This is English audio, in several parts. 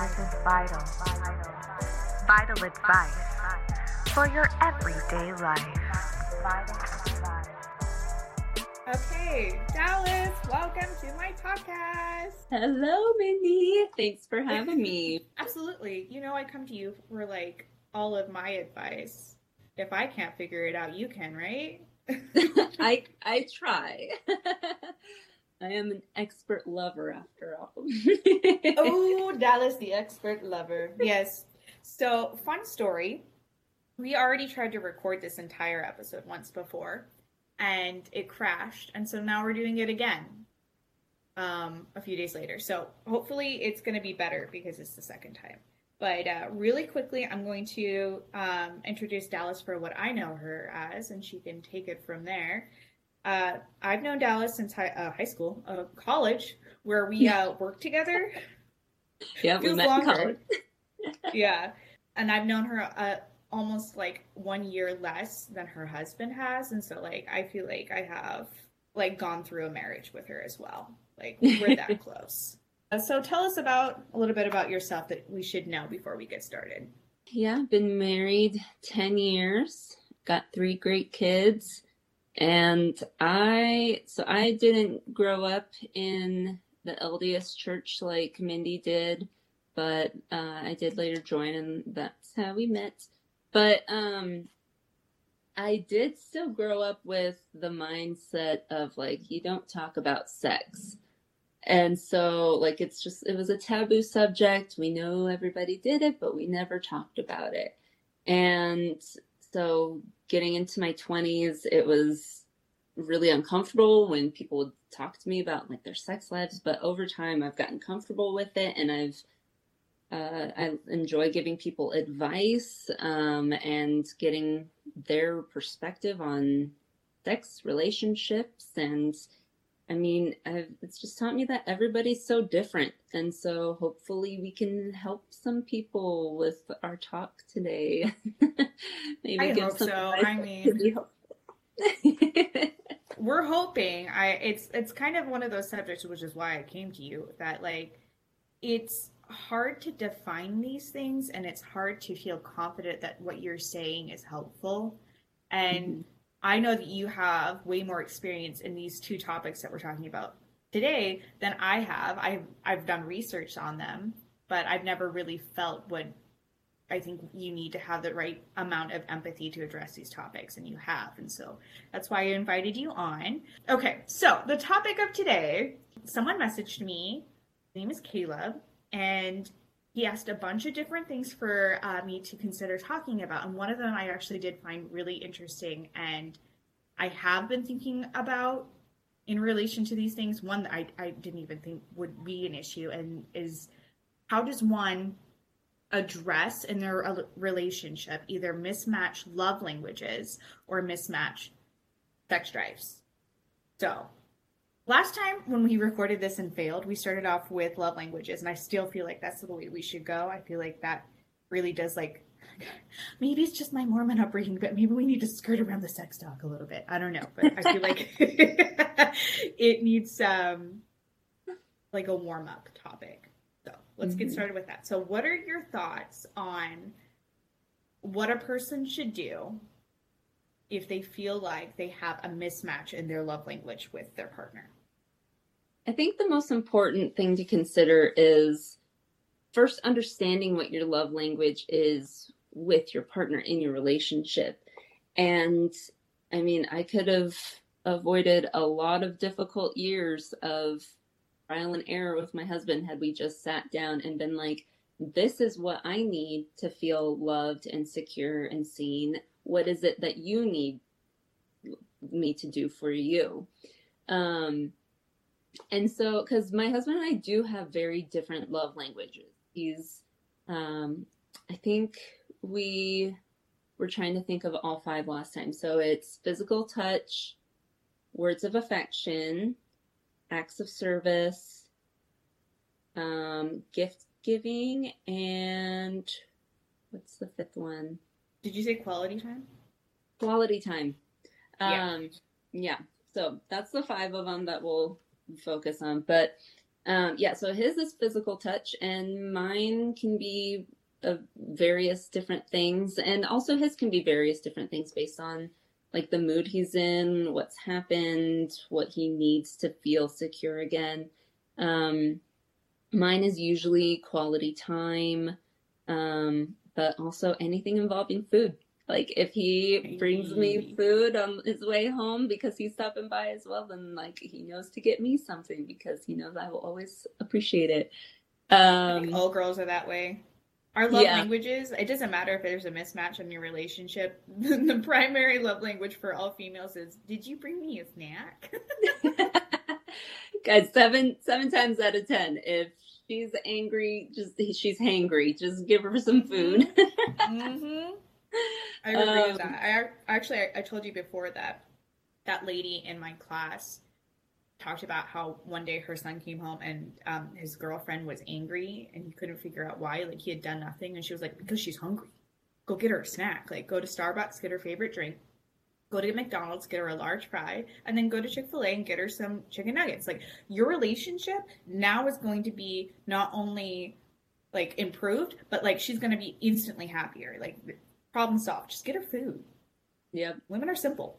This is vital. Vital advice for your everyday life. Okay, Dallas, welcome to my podcast. Hello, Mindy. Thanks for having me. Absolutely. You know, I come to you for like all of my advice. If I can't figure it out, you can, right? I I try. I am an expert lover after all. oh, Dallas, the expert lover. Yes. So, fun story. We already tried to record this entire episode once before, and it crashed, and so now we're doing it again. Um, a few days later. So hopefully it's going to be better because it's the second time. But uh, really quickly, I'm going to um, introduce Dallas for what I know her as, and she can take it from there. Uh, I've known Dallas since high, uh, high school, uh, college, where we uh, worked together. Yeah, we met longer. in college. yeah, and I've known her uh, almost like one year less than her husband has, and so like I feel like I have like gone through a marriage with her as well. Like we're that close. Uh, so tell us about a little bit about yourself that we should know before we get started. Yeah, been married 10 years, got three great kids. And I, so I didn't grow up in the LDS church like Mindy did, but uh, I did later join, and that's how we met. But um, I did still grow up with the mindset of like, you don't talk about sex. And so, like, it's just, it was a taboo subject. We know everybody did it, but we never talked about it. And so, getting into my 20s, it was really uncomfortable when people would talk to me about like their sex lives. But over time, I've gotten comfortable with it and I've, uh, I enjoy giving people advice um, and getting their perspective on sex relationships and I mean, I've, it's just taught me that everybody's so different. And so hopefully we can help some people with our talk today. Maybe I hope so. I mean, we're hoping. I it's it's kind of one of those subjects, which is why I came to you. That like, it's hard to define these things, and it's hard to feel confident that what you're saying is helpful. And mm-hmm I know that you have way more experience in these two topics that we're talking about today than I have. I've I've done research on them, but I've never really felt what I think you need to have the right amount of empathy to address these topics, and you have. And so that's why I invited you on. Okay, so the topic of today, someone messaged me. Name is Caleb, and he asked a bunch of different things for uh, me to consider talking about. And one of them I actually did find really interesting and I have been thinking about in relation to these things. One that I, I didn't even think would be an issue and is how does one address in their relationship either mismatch love languages or mismatch sex drives? So Last time when we recorded this and failed, we started off with love languages, and I still feel like that's the way we should go. I feel like that really does like maybe it's just my Mormon upbringing, but maybe we need to skirt around the sex talk a little bit. I don't know, but I feel like it needs um like a warm up topic. So let's mm-hmm. get started with that. So, what are your thoughts on what a person should do if they feel like they have a mismatch in their love language with their partner? I think the most important thing to consider is first understanding what your love language is with your partner in your relationship. And I mean, I could have avoided a lot of difficult years of trial and error with my husband had we just sat down and been like, this is what I need to feel loved and secure and seen. What is it that you need me to do for you? Um, and so because my husband and i do have very different love languages. He's um i think we were trying to think of all five last time. So it's physical touch words of affection acts of service um gift giving and what's the fifth one? Did you say quality time? Quality time. Um yeah, yeah. so that's the five of them that we'll focus on. But Um, yeah, so his is physical touch, and mine can be of various different things, and also his can be various different things based on like the mood he's in, what's happened, what he needs to feel secure again. Um, mine is usually quality time, um, but also anything involving food. Like if he brings me food on his way home because he's stopping by as well, then like he knows to get me something because he knows I will always appreciate it. Um, all girls are that way. Our love yeah. languages, it doesn't matter if there's a mismatch in your relationship. the primary love language for all females is, Did you bring me a snack? Guys, seven seven times out of ten, if she's angry, just she's hangry, just give her some food. mm-hmm. I agree um, with that. I actually I, I told you before that that lady in my class talked about how one day her son came home and um, his girlfriend was angry and he couldn't figure out why. Like he had done nothing, and she was like, "Because she's hungry. Go get her a snack. Like go to Starbucks, get her favorite drink. Go to McDonald's, get her a large fry, and then go to Chick Fil A and get her some chicken nuggets. Like your relationship now is going to be not only like improved, but like she's going to be instantly happier. Like problem solved. Just get her food. Yep. Women are simple.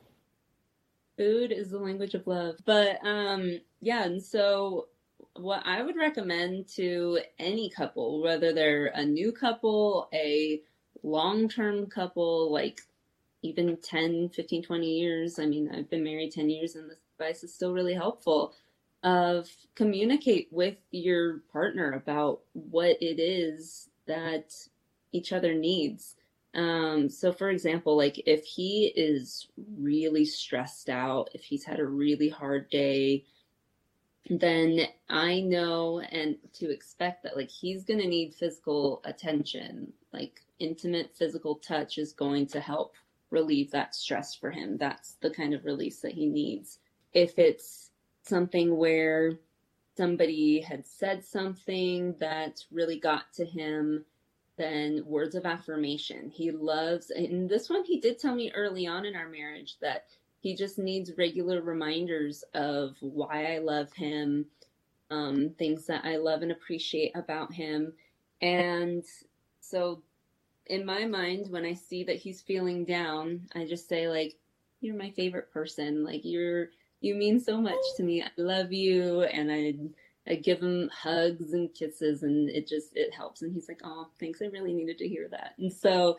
Food is the language of love. But um yeah, and so what I would recommend to any couple, whether they're a new couple, a long-term couple, like even 10, 15, 20 years. I mean, I've been married 10 years and this advice is still really helpful of communicate with your partner about what it is that each other needs um, so for example, like if he is really stressed out, if he's had a really hard day, then I know and to expect that like he's going to need physical attention. Like intimate physical touch is going to help relieve that stress for him. That's the kind of release that he needs. If it's something where somebody had said something that really got to him, than words of affirmation. He loves, and this one he did tell me early on in our marriage that he just needs regular reminders of why I love him, um, things that I love and appreciate about him. And so, in my mind, when I see that he's feeling down, I just say, like, you're my favorite person. Like, you're, you mean so much to me. I love you. And I, I give him hugs and kisses and it just it helps and he's like, "Oh, thanks. I really needed to hear that." And so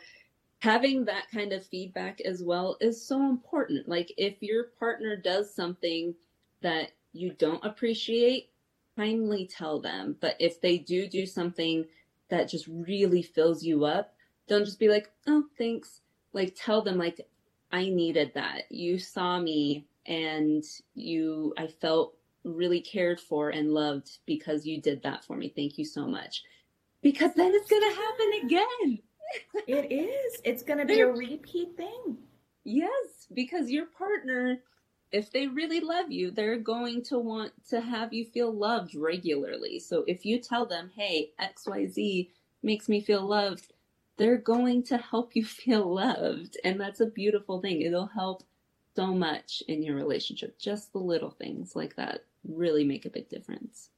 having that kind of feedback as well is so important. Like if your partner does something that you don't appreciate, kindly tell them. But if they do do something that just really fills you up, don't just be like, "Oh, thanks." Like tell them like I needed that. You saw me and you I felt really cared for and loved because you did that for me. Thank you so much. Because then it's going to happen again. it is. It's going to be a repeat thing. Yes, because your partner, if they really love you, they're going to want to have you feel loved regularly. So if you tell them, hey, XYZ makes me feel loved, they're going to help you feel loved. And that's a beautiful thing. It'll help so much in your relationship. Just the little things like that really make a big difference.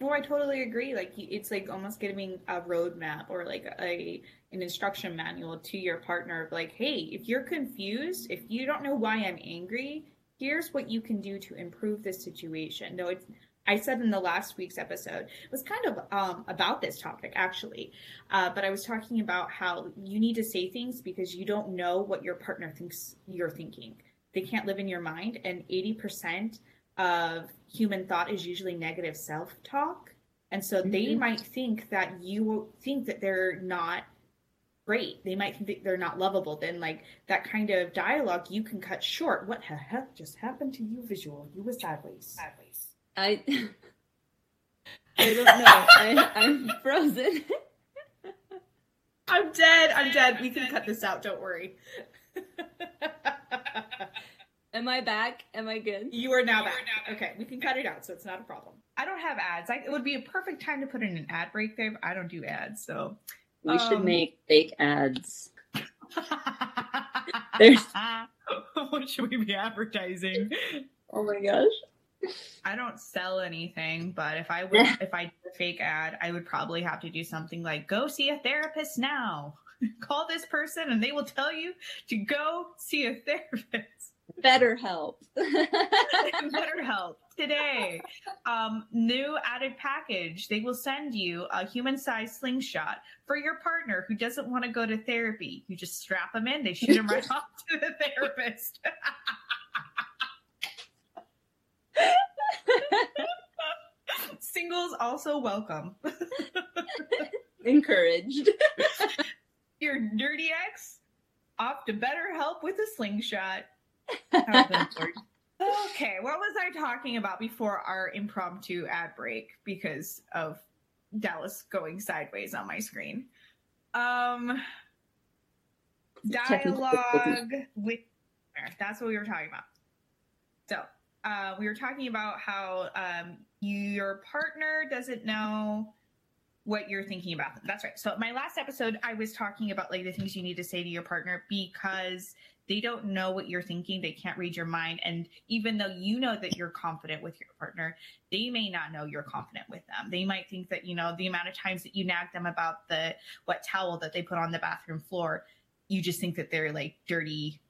No, I totally agree. Like it's like almost giving a roadmap or like a an instruction manual to your partner of like, hey, if you're confused, if you don't know why I'm angry, here's what you can do to improve this situation. No, it's I said in the last week's episode it was kind of um, about this topic actually, uh, but I was talking about how you need to say things because you don't know what your partner thinks you're thinking. They can't live in your mind, and eighty percent of human thought is usually negative self talk. And so mm-hmm. they might think that you think that they're not great. They might think they're not lovable. Then, like that kind of dialogue, you can cut short. What the heck just happened to you, visual? You was sideways. Sideways. I. I don't know. I, I'm frozen. I'm dead. I'm dead. We can cut this out. Don't worry. Am I back? Am I good? You are now, you back. Are now back. Okay, we can cut it out, so it's not a problem. I don't have ads. I, it would be a perfect time to put in an ad break there. I don't do ads, so we um, should make fake ads. There's what should we be advertising? Oh my gosh. I don't sell anything, but if I would, if I did a fake ad, I would probably have to do something like go see a therapist now. Call this person and they will tell you to go see a therapist. Better help. Better help today. Um, new added package. They will send you a human sized slingshot for your partner who doesn't want to go to therapy. You just strap them in, they shoot them right off to the therapist. Singles also welcome. Encouraged. Your dirty ex off to better help with a slingshot. okay, what was I talking about before our impromptu ad break because of Dallas going sideways on my screen? Um, dialogue with that's what we were talking about. So, uh, we were talking about how um, your partner doesn't know what you're thinking about. That's right. So, my last episode, I was talking about like the things you need to say to your partner because they don't know what you're thinking. They can't read your mind. And even though you know that you're confident with your partner, they may not know you're confident with them. They might think that, you know, the amount of times that you nag them about the what towel that they put on the bathroom floor, you just think that they're like dirty,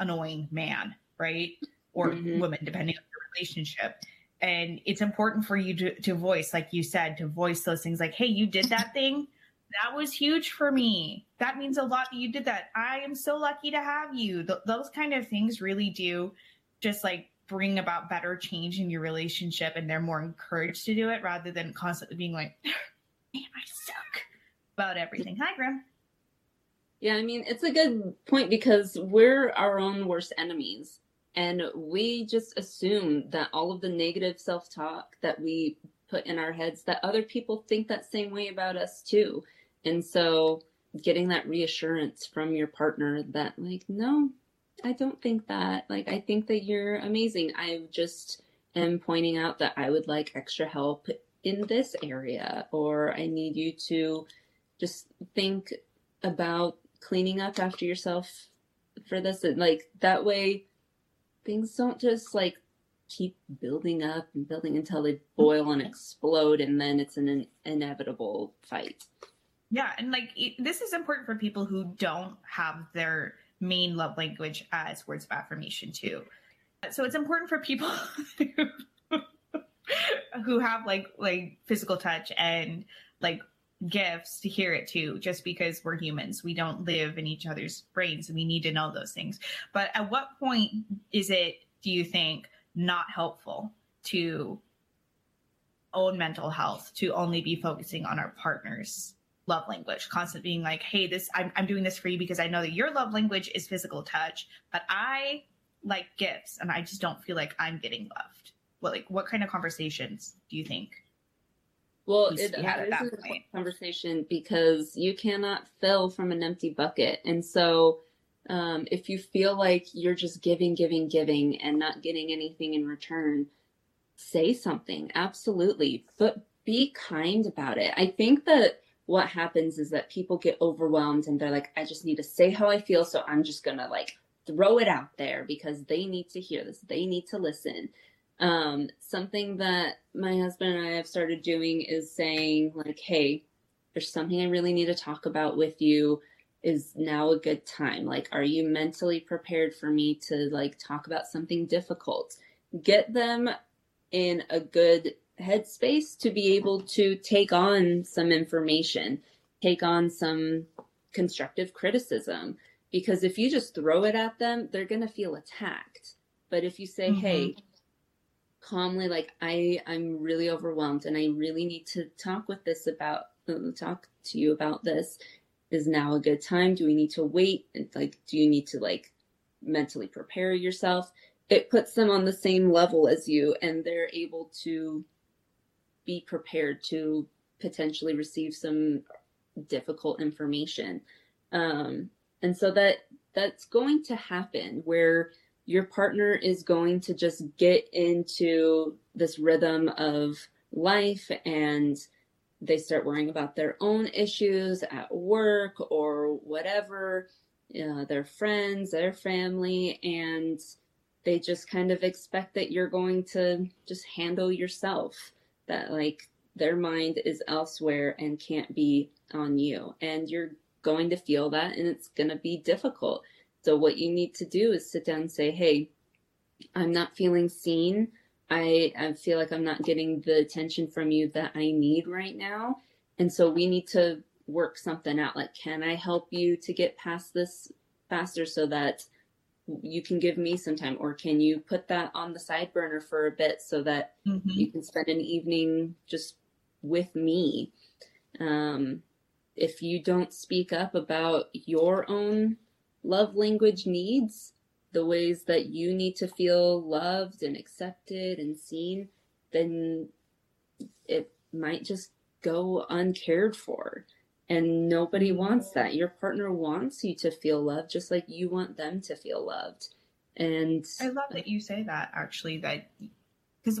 annoying man, right? Or mm-hmm. woman, depending on your relationship. And it's important for you to, to voice, like you said, to voice those things like, hey, you did that thing that was huge for me. That means a lot that you did that. I am so lucky to have you. Th- those kind of things really do just like bring about better change in your relationship and they're more encouraged to do it rather than constantly being like, man, I suck about everything. Hi, Graham. Yeah, I mean, it's a good point because we're our own worst enemies. And we just assume that all of the negative self talk that we put in our heads, that other people think that same way about us too. And so getting that reassurance from your partner that like, no, I don't think that. Like, I think that you're amazing. I just am pointing out that I would like extra help in this area, or I need you to just think about cleaning up after yourself for this. And like, that way, things don't just like keep building up and building until they boil and explode, and then it's an in- inevitable fight. Yeah, and like it, this is important for people who don't have their main love language as words of affirmation too. So it's important for people who have like like physical touch and like gifts to hear it too just because we're humans we don't live in each other's brains and we need to know those things but at what point is it do you think not helpful to own mental health to only be focusing on our partners love language, constant being like, hey, this I'm I'm doing this for you because I know that your love language is physical touch, but I like gifts and I just don't feel like I'm getting loved. What like what kind of conversations do you think? Well, it is a conversation because you cannot fill from an empty bucket. And so um, if you feel like you're just giving, giving, giving and not getting anything in return, say something. Absolutely. But be kind about it. I think that what happens is that people get overwhelmed and they're like, I just need to say how I feel. So I'm just going to like throw it out there because they need to hear this. They need to listen. Um, something that my husband and I have started doing is saying, like, hey, there's something I really need to talk about with you. Is now a good time? Like, are you mentally prepared for me to like talk about something difficult? Get them in a good headspace to be able to take on some information, take on some constructive criticism. Because if you just throw it at them, they're going to feel attacked. But if you say, mm-hmm. hey, calmly, like, I, I'm really overwhelmed and I really need to talk with this about, uh, talk to you about this. Is now a good time? Do we need to wait? And like, do you need to like mentally prepare yourself? It puts them on the same level as you and they're able to be prepared to potentially receive some difficult information. Um, and so that that's going to happen where your partner is going to just get into this rhythm of life and they start worrying about their own issues at work or whatever, uh, their friends, their family, and they just kind of expect that you're going to just handle yourself, that like their mind is elsewhere and can't be on you. And you're going to feel that and it's going to be difficult. So, what you need to do is sit down and say, Hey, I'm not feeling seen. I, I feel like I'm not getting the attention from you that I need right now. And so we need to work something out. Like, can I help you to get past this faster so that you can give me some time? Or can you put that on the side burner for a bit so that mm-hmm. you can spend an evening just with me? Um, if you don't speak up about your own love language needs, the ways that you need to feel loved and accepted and seen, then it might just go uncared for. And nobody mm-hmm. wants that. Your partner wants you to feel loved just like you want them to feel loved. And I love that you say that actually, that because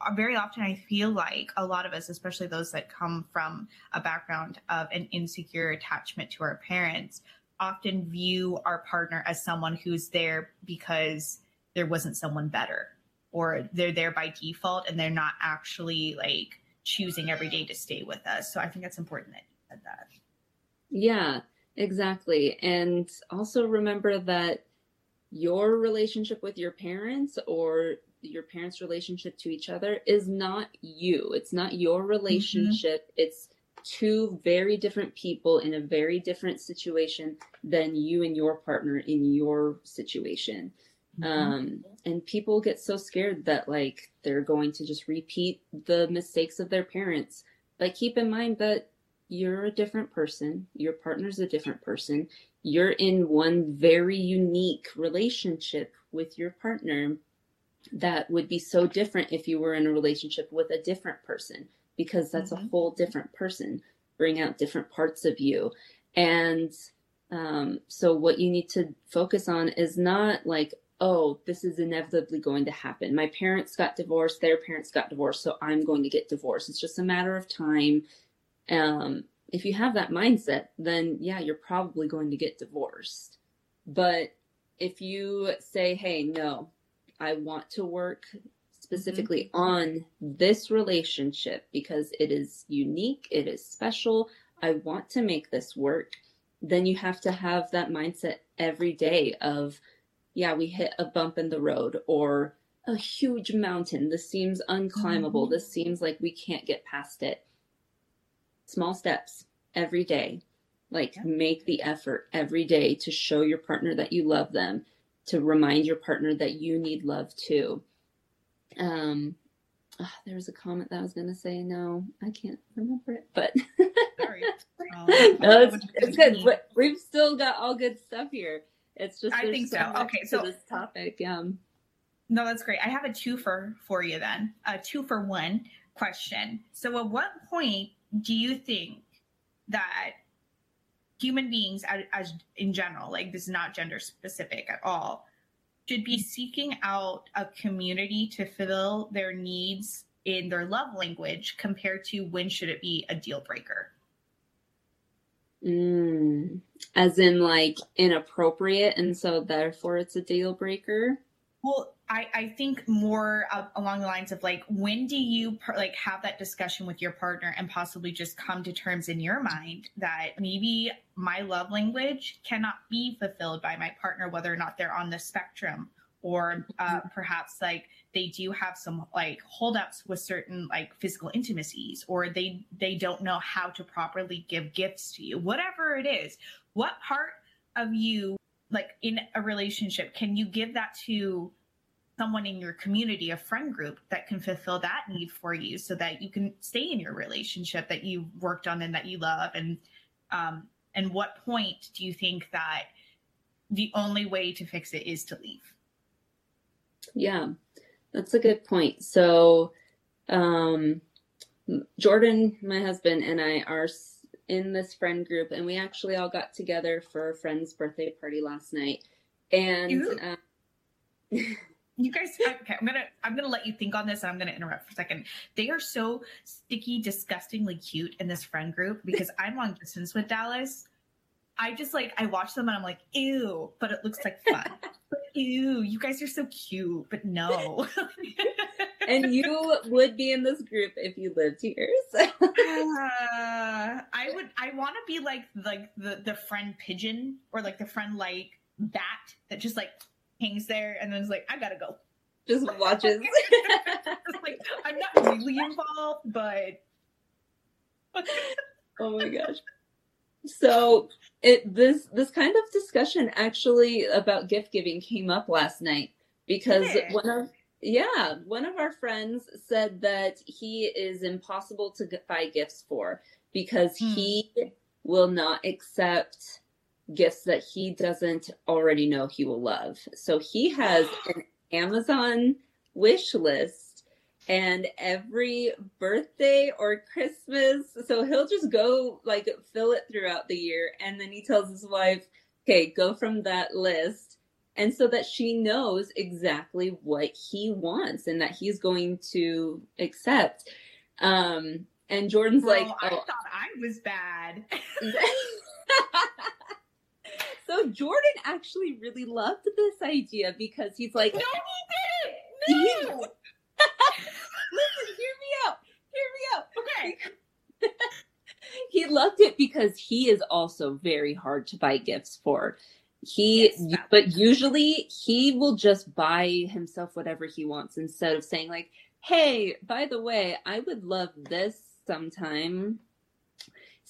uh, very often I feel like a lot of us, especially those that come from a background of an insecure attachment to our parents, often view our partner as someone who's there because there wasn't someone better or they're there by default and they're not actually like choosing every day to stay with us. So I think that's important that you said that. Yeah, exactly. And also remember that your relationship with your parents or your parents' relationship to each other is not you. It's not your mm-hmm. relationship. Mm-hmm. It's two very different people in a very different situation than you and your partner in your situation. Mm-hmm. Um, and people get so scared that like they're going to just repeat the mistakes of their parents. But keep in mind that you're a different person, your partner's a different person. You're in one very unique relationship with your partner that would be so different if you were in a relationship with a different person because that's mm-hmm. a whole different person, bring out different parts of you. And um, so, what you need to focus on is not like, oh, this is inevitably going to happen. My parents got divorced, their parents got divorced, so I'm going to get divorced. It's just a matter of time. Um, if you have that mindset, then yeah, you're probably going to get divorced. But if you say, hey, no, I want to work specifically mm-hmm. on this relationship because it is unique, it is special. I want to make this work. Then you have to have that mindset every day of, yeah, we hit a bump in the road or a huge mountain. This seems unclimbable. Mm-hmm. This seems like we can't get past it. Small steps every day. Like, yeah. make the effort every day to show your partner that you love them, to remind your partner that you need love too. Um, oh, there was a comment that I was going to say. No, I can't remember it, but Sorry. Um, no, it's, it's good. We've still got all good stuff here. It's just I think so. so okay, so this topic, um, no, that's great. I have a two for for you then. A two for one question. So, at what point do you think that human beings, as, as in general, like this is not gender specific at all, should be seeking out a community to fill their needs in their love language compared to when should it be a deal breaker? Mm, as in like inappropriate and so therefore it's a deal breaker? Well, I, I think more uh, along the lines of like when do you like have that discussion with your partner and possibly just come to terms in your mind that maybe my love language cannot be fulfilled by my partner whether or not they're on the spectrum or uh, mm-hmm. perhaps like they do have some like holdups with certain like physical intimacies or they they don't know how to properly give gifts to you whatever it is what part of you like in a relationship can you give that to someone in your community, a friend group that can fulfill that need for you so that you can stay in your relationship that you worked on and that you love? And um and what point do you think that the only way to fix it is to leave? Yeah that's a good point. So um jordan my husband and i are in this friend group and we actually all got together for a friend's birthday party last night. And you guys okay i'm gonna i'm gonna let you think on this and i'm gonna interrupt for a second they are so sticky disgustingly cute in this friend group because i'm long distance with dallas i just like i watch them and i'm like ew but it looks like fun ew, you guys are so cute, but no. and you would be in this group if you lived here. So. uh, I would. I want to be like like the the friend pigeon or like the friend like bat that just like hangs there and then is like, I gotta go. Just watches. like I'm not really involved, but oh my gosh. So it this this kind of discussion actually about gift giving came up last night because one of yeah one of our friends said that he is impossible to buy gifts for because Hmm. he will not accept gifts that he doesn't already know he will love. So he has an Amazon wish list and every birthday or Christmas, so he'll just go like fill it throughout the year and then he tells his wife, "Okay, go from that list." And so that she knows exactly what he wants and that he's going to accept. Um and Jordan's like, I "Oh, thought I was bad. so Jordan actually really loved this idea because he's like, no, he didn't. No. listen, hear me out, hear me out. okay. He loved it because he is also very hard to buy gifts for. He, Yes, but usually he will just buy himself whatever he wants instead of saying like, "Hey, by the way, I would love this sometime."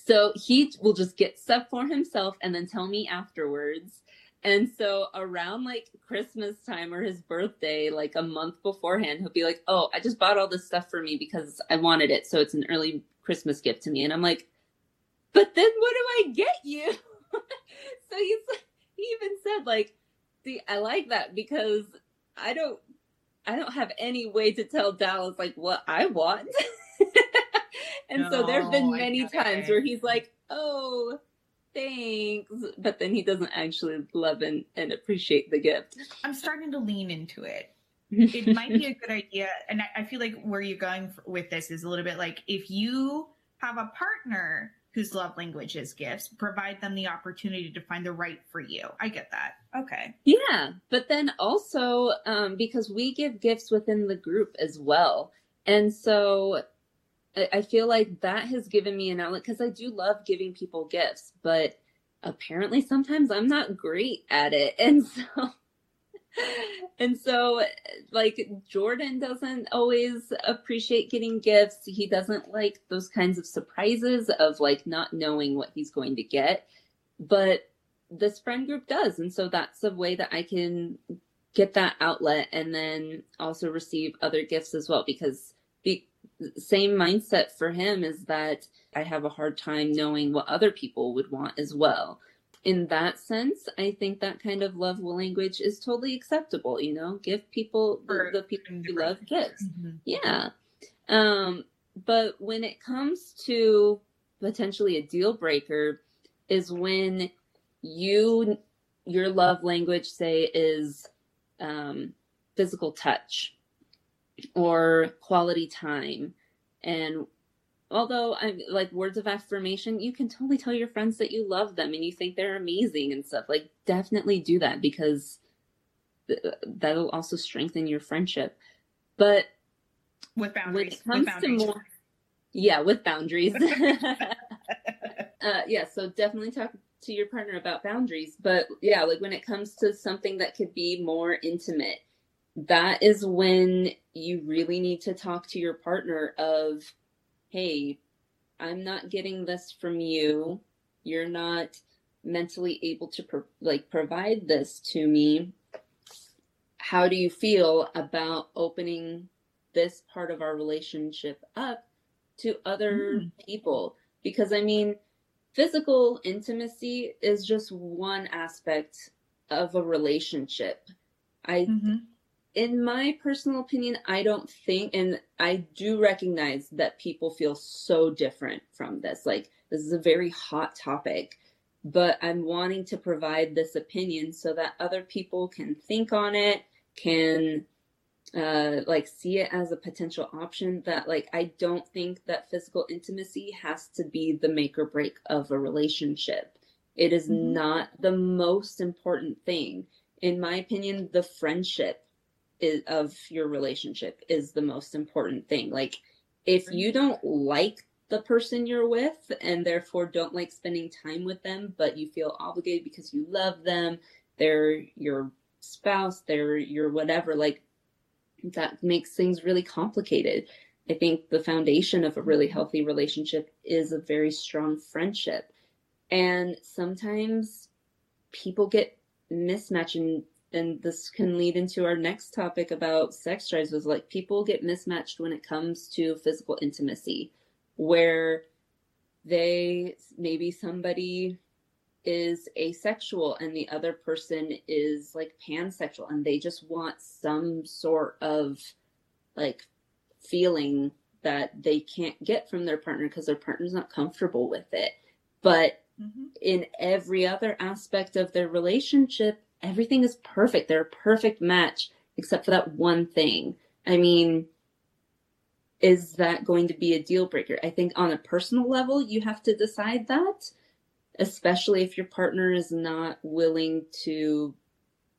So he will just get stuff for himself and then tell me afterwards. And so around like Christmas time or his birthday, like a month beforehand, he'll be like, Oh, I just bought all this stuff for me because I wanted it. So it's an early Christmas gift to me. And I'm like, But then what do I get you? so he's he even said, like, see, I like that because I don't I don't have any way to tell Dallas like what I want. and so there have been many times where he's like, Oh, thanks. But then he doesn't actually love and, and appreciate the gift. I'm starting to lean into it. It might be a good idea, and I, I feel like where you're going with this is a little bit like if you have a partner whose love language is gifts, provide them the opportunity to find the right for you. I get that. Okay. Yeah, but then also um, because we give gifts within the group as well, and so I, feel like that has given me an outlet because I do love giving people gifts, but apparently sometimes I'm not great at it, and so and so like Jordan doesn't always appreciate getting gifts. He doesn't like those kinds of surprises of like not knowing what he's going to get, but this friend group does. And so that's a way that I can get that outlet and then also receive other gifts as well because same mindset for him is that I have a hard time knowing what other people would want as well. In that sense, I think that kind of love language is totally acceptable, you know, give people the, the people you love gifts. Mhm. Yeah. Um, but when it comes to potentially a deal breaker is when you your love language say is um, physical touch or quality time. And although i'm like words of affirmation you can totally tell your friends that you love them and you think they're amazing and stuff. Like definitely do that because th- that'll also strengthen your friendship. But With when boundaries. it comes with to more yeah with boundaries. Uh yeah so definitely talk to your partner about boundaries. But yeah like when it comes to something that could be more intimate that is when you really need to talk to your partner of hey i'm not getting this from you you're not mentally able to pro- like provide this to me how do you feel about opening this part of our relationship up to other Mm. people because i mean physical intimacy is just one aspect of a relationship i Mhm. In my personal opinion i don't think and i do recognize that people feel so different from this. Like this is a very hot topic but i'm wanting to provide this opinion so that other people can think on it can uh like see it as a potential option that like i don't think that physical intimacy has to be the make or break of a relationship. It is Mhm. not the most important thing. In my opinion, the friendship is, of your relationship is the most important thing. Like, if mm-hmm. you don't like the person you're with and therefore don't like spending time with them, but you feel obligated because you love them, they're your spouse, they're your whatever, like, that makes things really complicated. I think the foundation of a really mm-hmm. healthy relationship is a very strong friendship. And sometimes people get mismatched and and this can lead into our next topic about sex drives was like people get mismatched when it comes to physical intimacy where they maybe somebody is asexual and the other person is like pansexual and they just want some sort of like feeling that they can't get from their partner because their partner's not comfortable with it. But mm-hmm. in every other aspect of their relationship, everything is perfect. They're a perfect match except for that one thing. I mean, is that going to be a deal breaker? I think on a personal level, you have to decide that, especially if your partner is not willing to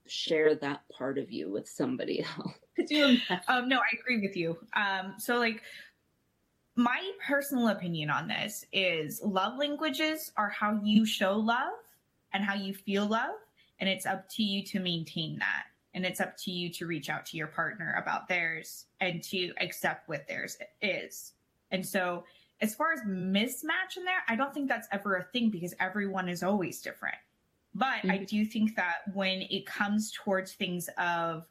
share that part of you with somebody else. um, no, I agree with you. Um, so like my personal opinion on this is love languages are how you show love and how you feel love. And it's up to you to maintain that. And it's up to you to reach out to your partner about theirs and to accept what theirs is. And so, as far as mismatch in there, I don't think that's ever a thing because everyone is always different. But mm-hmm. I do think that when it comes towards things of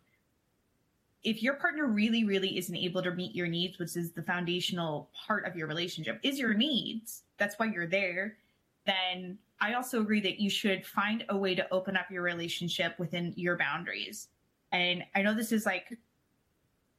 if your partner really, really isn't able to meet your needs, which is the foundational part of your relationship, is your needs, that's why you're there, then I also agree that you should find a way to open up your relationship within your boundaries. And I know this is like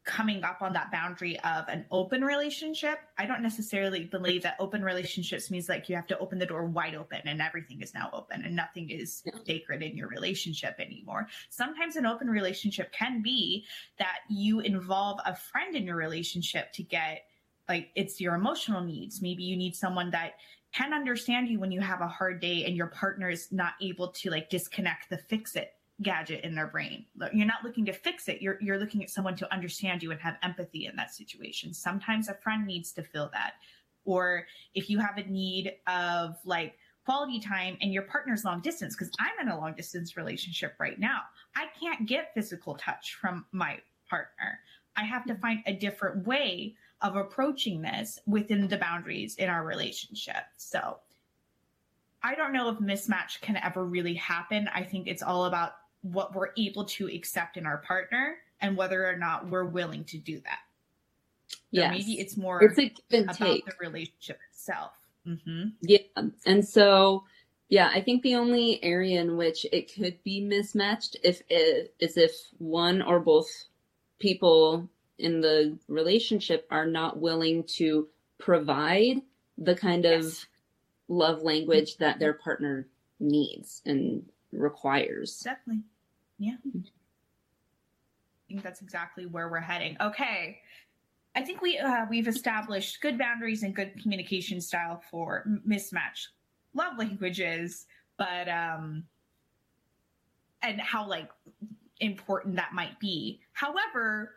coming up on that boundary of an open relationship. I don't necessarily believe that open relationships means like you have to open the door wide open and everything is now open and nothing is sacred in your relationship anymore. Sometimes an open relationship can be that you involve a friend in your relationship to get like it's your emotional needs. Maybe you need someone that can understand you when you have a hard day and your partner is not able to like disconnect the fix it gadget in their brain. You're not looking to fix it. You're you're looking at someone to understand you and have empathy in that situation. Sometimes a friend needs to feel that. Or if you have a need of like quality time and your partner's long distance because I'm in a long distance relationship right now. I can't get physical touch from my partner. I have to hmm. find a different way of approaching this within the boundaries in our relationship. So I don't know if mismatch can ever really happen. I think it's all about what we're able to accept in our partner and whether or not we're willing to do that. Yeah, maybe it's more it's a give about take. the relationship itself. Mm-hmm. Yeah, and so yeah, I think the only area in which it could be mismatched if it is if one or both people in the relationship are not willing to provide the kind yes. of love language that their partner needs and requires. Definitely. Yeah. I think that's exactly where we're heading. Okay. I think we uh, we've established good boundaries and good communication style for mismatch love languages, but um and how like important that might be. However,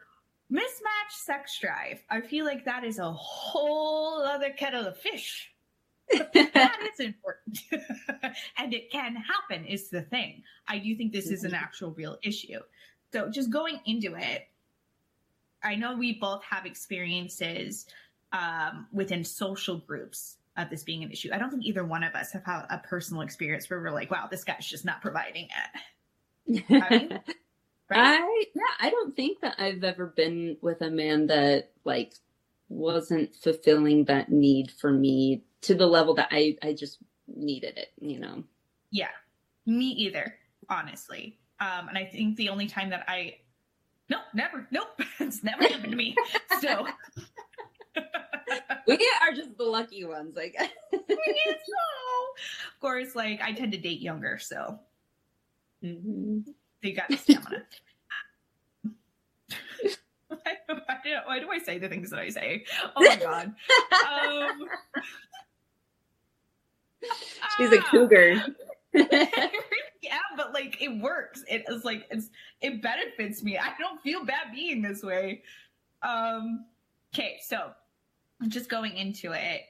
mismatch sex drive, I feel like that is a whole other kettle of fish. that is important. and it can happen, is the thing. I do think this is an mm-hmm. actual real issue. So just going into it, I know we both have experiences um, within social groups of this being an issue. I don't think either one of us have had a personal experience where we're like, wow, this guy's just not providing it. I, mean, right? I yeah, I don't think that I've ever been with a man that like wasn't fulfilling that need for me to the level that I, I just needed it, you know? Yeah, me either, honestly. Um, and I think the only time that I, nope, never, nope, it's never happened to me. So we are just the lucky ones, I guess. Of course, like I tend to date younger, so mm-hmm. They got the stamina. why, do, why, do, I say the things that I say? Oh my god. Um, She's a cougar. yeah, but like like it works. It is like it's it benefits me. I don't feel bad being this way. Um okay, so just going into it.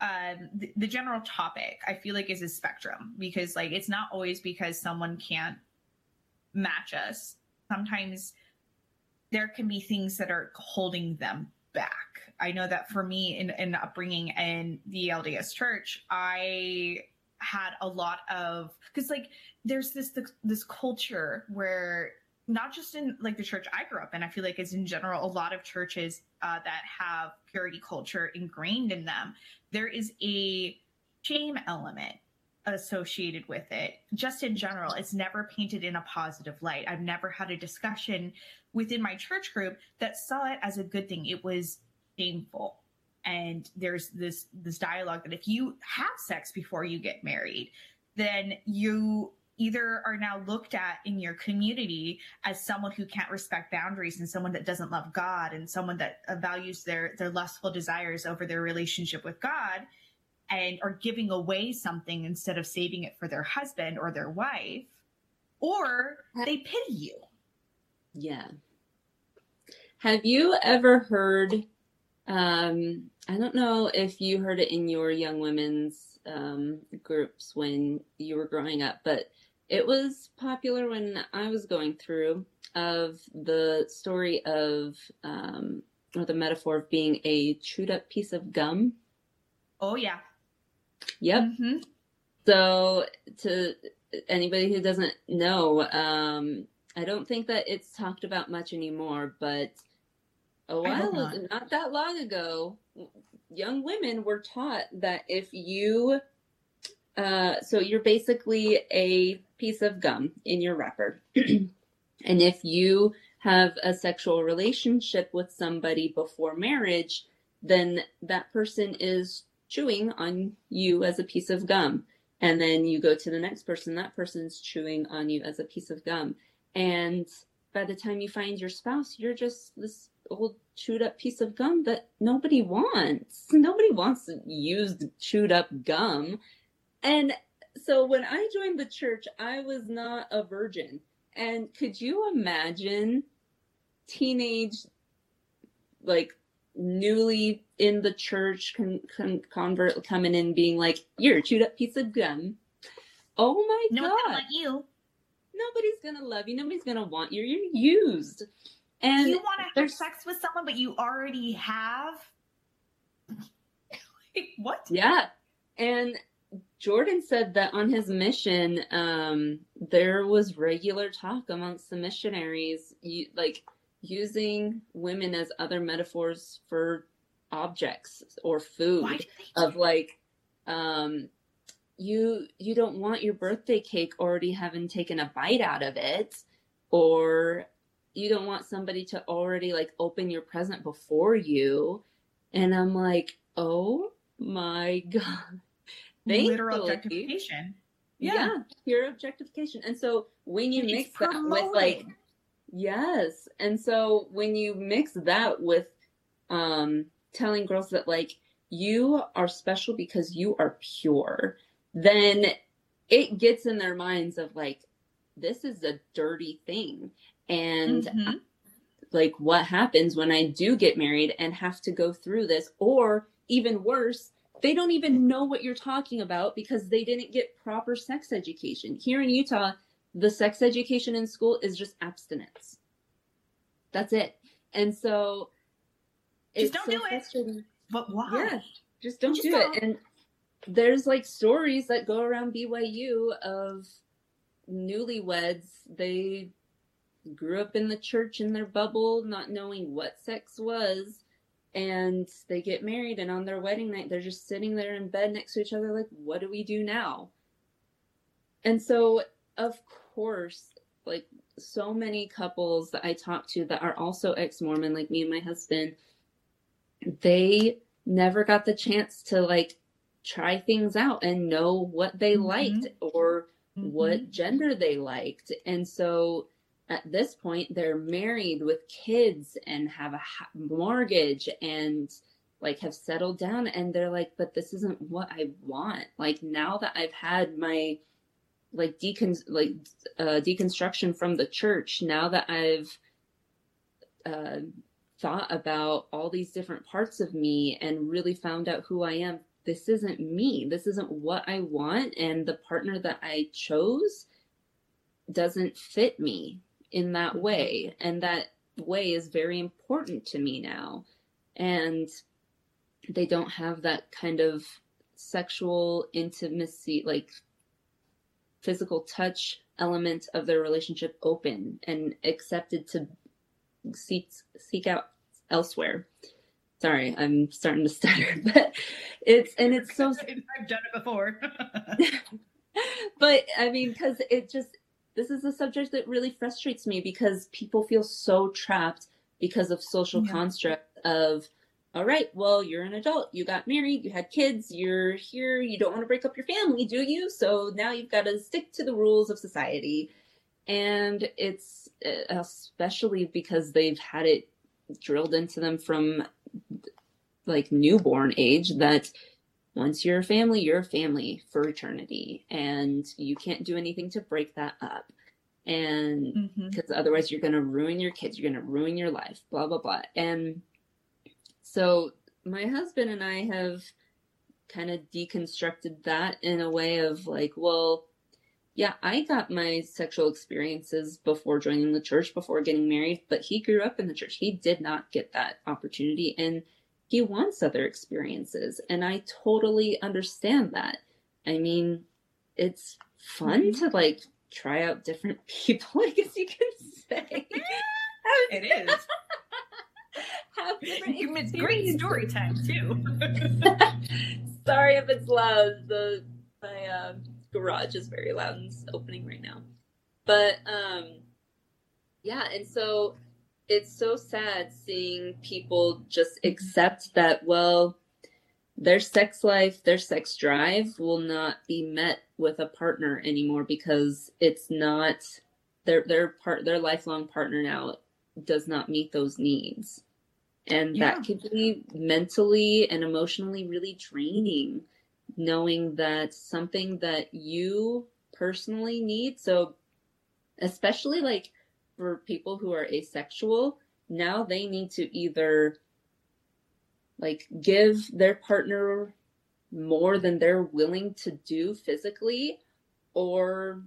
Um, the, the general topic I feel like is a spectrum because like it's not always because someone can't match us. Sometimes there can be things that are holding them back. I know that for me in, in upbringing in the LDS church, I had a lot of because like there's this, this culture where not just in like the church I grew up in, I feel like it's in general a lot of churches uh, that have purity culture ingrained in them. There is a shame element associated with it. Just in general, it's never painted in a positive light. I've never had a discussion within my church group that saw it as a good thing. It was shameful. And there's this this dialogue that if you have sex before you get married, then you either are now looked at in your community as someone who can't respect boundaries and someone that doesn't love God and someone that values their their lustful desires over their relationship with God and are giving away something instead of saving it for their husband or their wife or they pity you. Yeah. Have you ever heard um I don't know if you heard it in your young women's um groups when you were growing up, but it was popular when I was going through of the story of um or the metaphor of being a chewed up piece of gum. Oh yeah. Yep. Mm-hmm. So to anybody who doesn't know, um I don't think that it's talked about much anymore, but a while not. ago, not that long ago, young women were taught that if you, uh, so you're basically a piece of gum in your wrapper. and if you have a sexual relationship with somebody before marriage, then that person is chewing on you as a piece of gum. And then you go to the next person, that person's chewing on you as a piece of gum. And by the time you find your spouse, you're just this old chewed up piece of gum that nobody wants. Nobody wants used chewed up gum. And so when I joined the church, I was not a virgin. And could you imagine teenage, like newly in the church con- con- convert coming in being like, you're a chewed up piece of gum? Oh my No God gonna you. nobody's gonna love you. Nobody's gonna want you. You're used. And you want to have sex with someone, but you already have. Like, what? yeah, and Jordan said that on his mission, um, there was regular talk amongst the missionaries, you, like using women as other metaphors for objects or food. Of like um you you don't want your birthday cake already having taken a bite out of it or you don't want somebody to already like open your present before you and i'm like oh my god literal objectification. yeah, Yeah. pure objectification and so when you And mix that with like. Yes. And so when you mix that with um telling girls that like you are special because you are pure, then it gets in their minds of like this is a dirty thing. And Mhm. like what happens when I do get married and have to go through this or even worse they don't even know what you're talking about because they didn't get proper sex education. Here in Utah, the sex education in school is just abstinence. That's it. And so Just don't so do it. But why? Yeah, just don't Just do don't. it. And there's like stories that go around BYU of newlyweds. They grew up in the church in their bubble, not knowing what sex was. And they get married, and on their wedding night, they're just sitting there in bed next to each other, like, what do we do now? And so, of course, like so many couples that I talk to that are also ex Mormon, like me and my husband, they never got the chance to like try things out and know what they Mhm. liked or Mhm. what gender they liked. And so at this point, they're married with kids and have a mortgage and like have settled down. And they're like, but this isn't what I want. Like now that I've had my like decon like uh, deconstruction from the church now that I've uh, thought about all these different parts of me and really found out who I am. This isn't me. This isn't what I want. And the partner that I chose doesn't fit me in that way. And that way is very important to me now. And they don't have that kind of sexual intimacy, like physical touch element of their relationship open and accepted to seek seek out elsewhere. Sorry, I'm starting to stutter, but it's and it's so I've done it before. but I mean, because it just this is a subject that really frustrates me because people feel so trapped because of social yeah. construct of all right, well, you're an adult, you got married, you had kids, you're here, you don't want to break up your family, do you? So now you've got to stick to the rules of society. And it's uh, especially because they've had it drilled into them from like newborn age that once you're a family, you're a family for eternity and you can't do anything to break that up. And because mm-hmm. otherwise you're going to ruin your kids, you're going to ruin your life, blah, blah, blah. And so my husband and I have kind of deconstructed that in a way of like, well, yeah, I got my sexual experiences before joining the church, before getting married, but he grew up in the church. He did not get that opportunity and he wants other experiences. And I totally understand that. I mean, it's fun mm-hmm. to like try out different people, I guess you can say. it is have It's great story time too. Sorry if it's loud. The my uh, garage is very loud and it's opening right now. But um, yeah, and so it's so sad seeing people just accept that. Well, their sex life, their sex drive will not be met with a partner anymore because it's not their their part their lifelong partner now does not meet those needs and yeah. that can be mentally and emotionally really draining, knowing that something that you personally need. So, especially like for people who are asexual, now they need to either like give their partner more than they're willing to do physically, or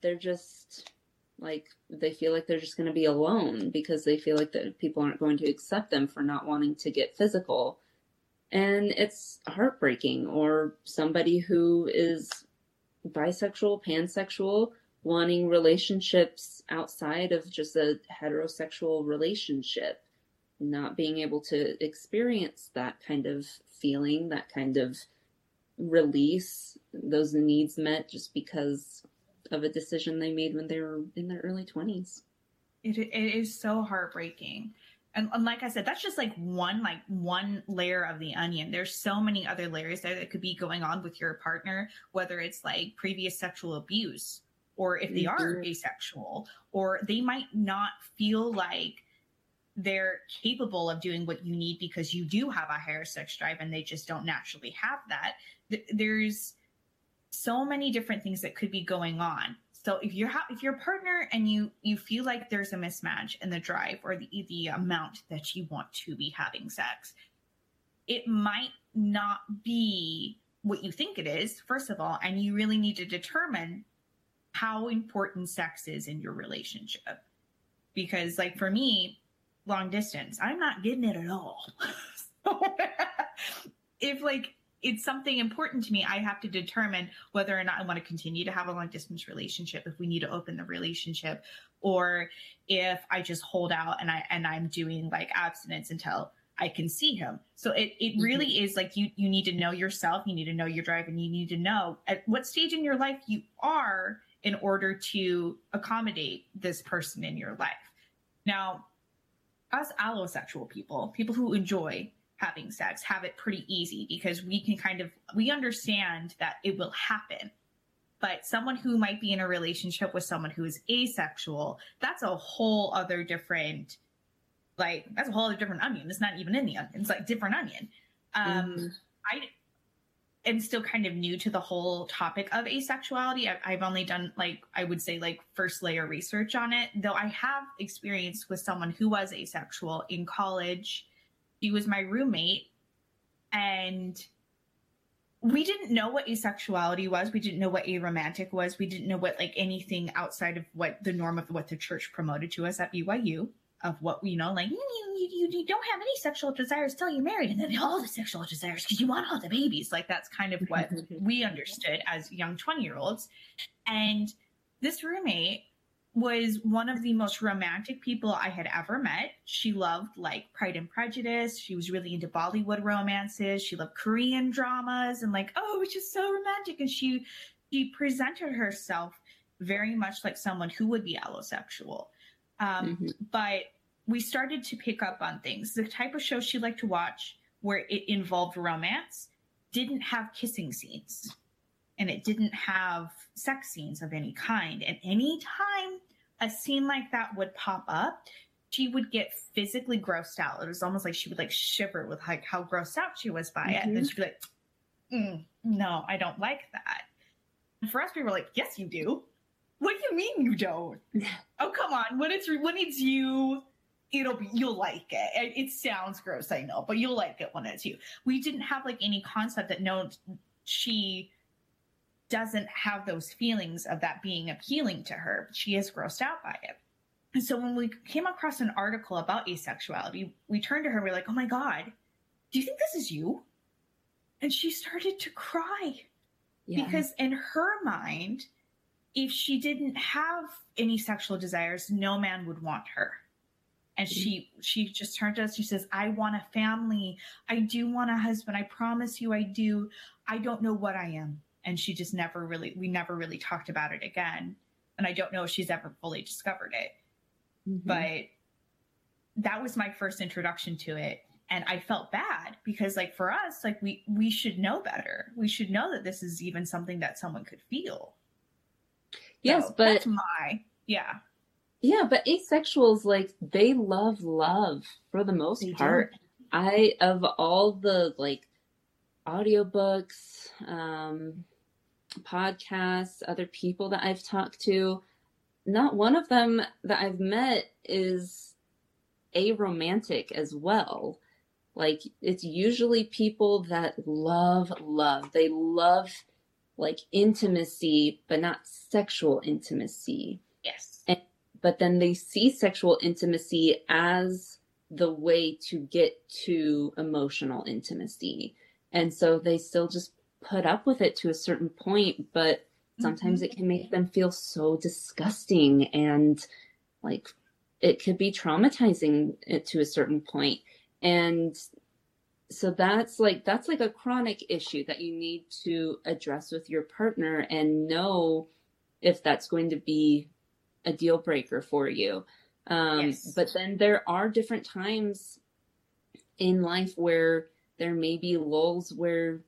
they're just like they feel like they're just going to be alone because they feel like that people aren't going to accept them for not wanting to get physical. And it's heartbreaking. Or somebody who is bisexual pansexual wanting relationships outside of just a heterosexual relationship not being able to experience that kind of feeling that kind of release those needs met just because of a decision they made when they were in their early 20s. It, it is so heartbreaking. And, and, like I said, that's just like one like one layer of the onion. There's so many other layers there that could be going on with your partner, whether it's like previous sexual abuse, or if they mm-hmm. are asexual, or they might not feel like they're capable of doing what you need because you do have a higher sex drive and they just don't naturally have that. There's so many different things that could be going on. So if you're ha- if a partner and you you feel like there's a mismatch in the drive or the the amount that you want to be having sex, it might not be what you think it is. First of all, and you really need to determine how important sex is in your relationship. Because like for me, long distance, I'm not getting it at all. so if like it's something important to me. I have to determine whether or not I want to continue to have a long distance relationship, if we need to open the relationship, or if I just hold out and I and I'm doing like abstinence until I can see him. So it it mm-hmm. really mm-hmm. is like you you need to know yourself, you need to know your drive, and you need to know at what stage in your life you are in order to accommodate this person in your life. Now, us allosexual people, people who enjoy having sex have it pretty easy because we can kind of we understand that it will happen but someone who might be in a relationship with someone who is asexual that's a whole other different like that's a whole other different onion it's not even in the onion it's like different onion um mm-hmm. i am still kind of new to the whole topic of asexuality. I, I've only done like I would say like first layer research on it, though I have experience with someone who was asexual in college. He was my roommate, and we didn't know what asexuality was. We didn't know what aromantic was. We didn't know what like anything outside of what the norm of what the church promoted to us at BYU of what we know, like you, you, you don't have any sexual desires till you're married, and then all the sexual desires because you want all the babies. Like that's kind of what we understood as young twenty year olds. And this roommate was one of the most romantic people I had ever met. She loved like Pride and Prejudice. She was really into Bollywood romances. She loved Korean dramas and like, oh, it's just so romantic. And she she presented herself very much like someone who would be allosexual. Um, mm-hmm. But we started to pick up on things. The type of show she liked to watch where it involved romance didn't have kissing scenes and it didn't have sex scenes of any kind. And anytime a scene like that would pop up, she would get physically grossed out. It was almost like she would like shiver with like how grossed out she was by mm-hmm. it. And then mm-hmm. she'd be like, mm, no, I don't like that. And for us, we were like, yes, you do. What do you mean you don't? oh, come on. When it's when it's you, it'll be you'll like it. It sounds gross, I know, but you'll like it when it's you. We didn't have like any concept that no, she doesn't have those feelings of that being appealing to her. She is grossed out by it. And so when we came across an article about asexuality, we turned to her. We we're like, "Oh my god, do you think this is you?" And she started to cry yeah. because in her mind if she didn't have any sexual desires, no man would want her. And she she just turned to us. She says, "I want a family. I do want a husband. I promise you, I do. I don't know what I am." And she just never really we never really talked about it again. And I don't know if she's ever fully discovered it. Mm-hmm. But that was my first introduction to it and i felt bad because like for us like we we should know better we should know that this is even something that someone could feel Yes, so but that's my yeah. Yeah, but asexuals like they love love for the most they part. Do. I of all the like audiobooks, um podcasts, other people that I've talked to, not one of them that I've met is aromantic as well. Like it's usually people that love love. They love like intimacy, but not sexual intimacy. Yes. And, but then they see sexual intimacy as the way to get to emotional intimacy. And so they still just put up with it to a certain point, but sometimes mm-hmm. it can make them feel so disgusting and like it could be traumatizing it to a certain point. And so that's like that's like a chronic issue that you need to address with your partner and know if that's going to be a deal breaker for you um, yes. but then there are different times in life where there may be lulls where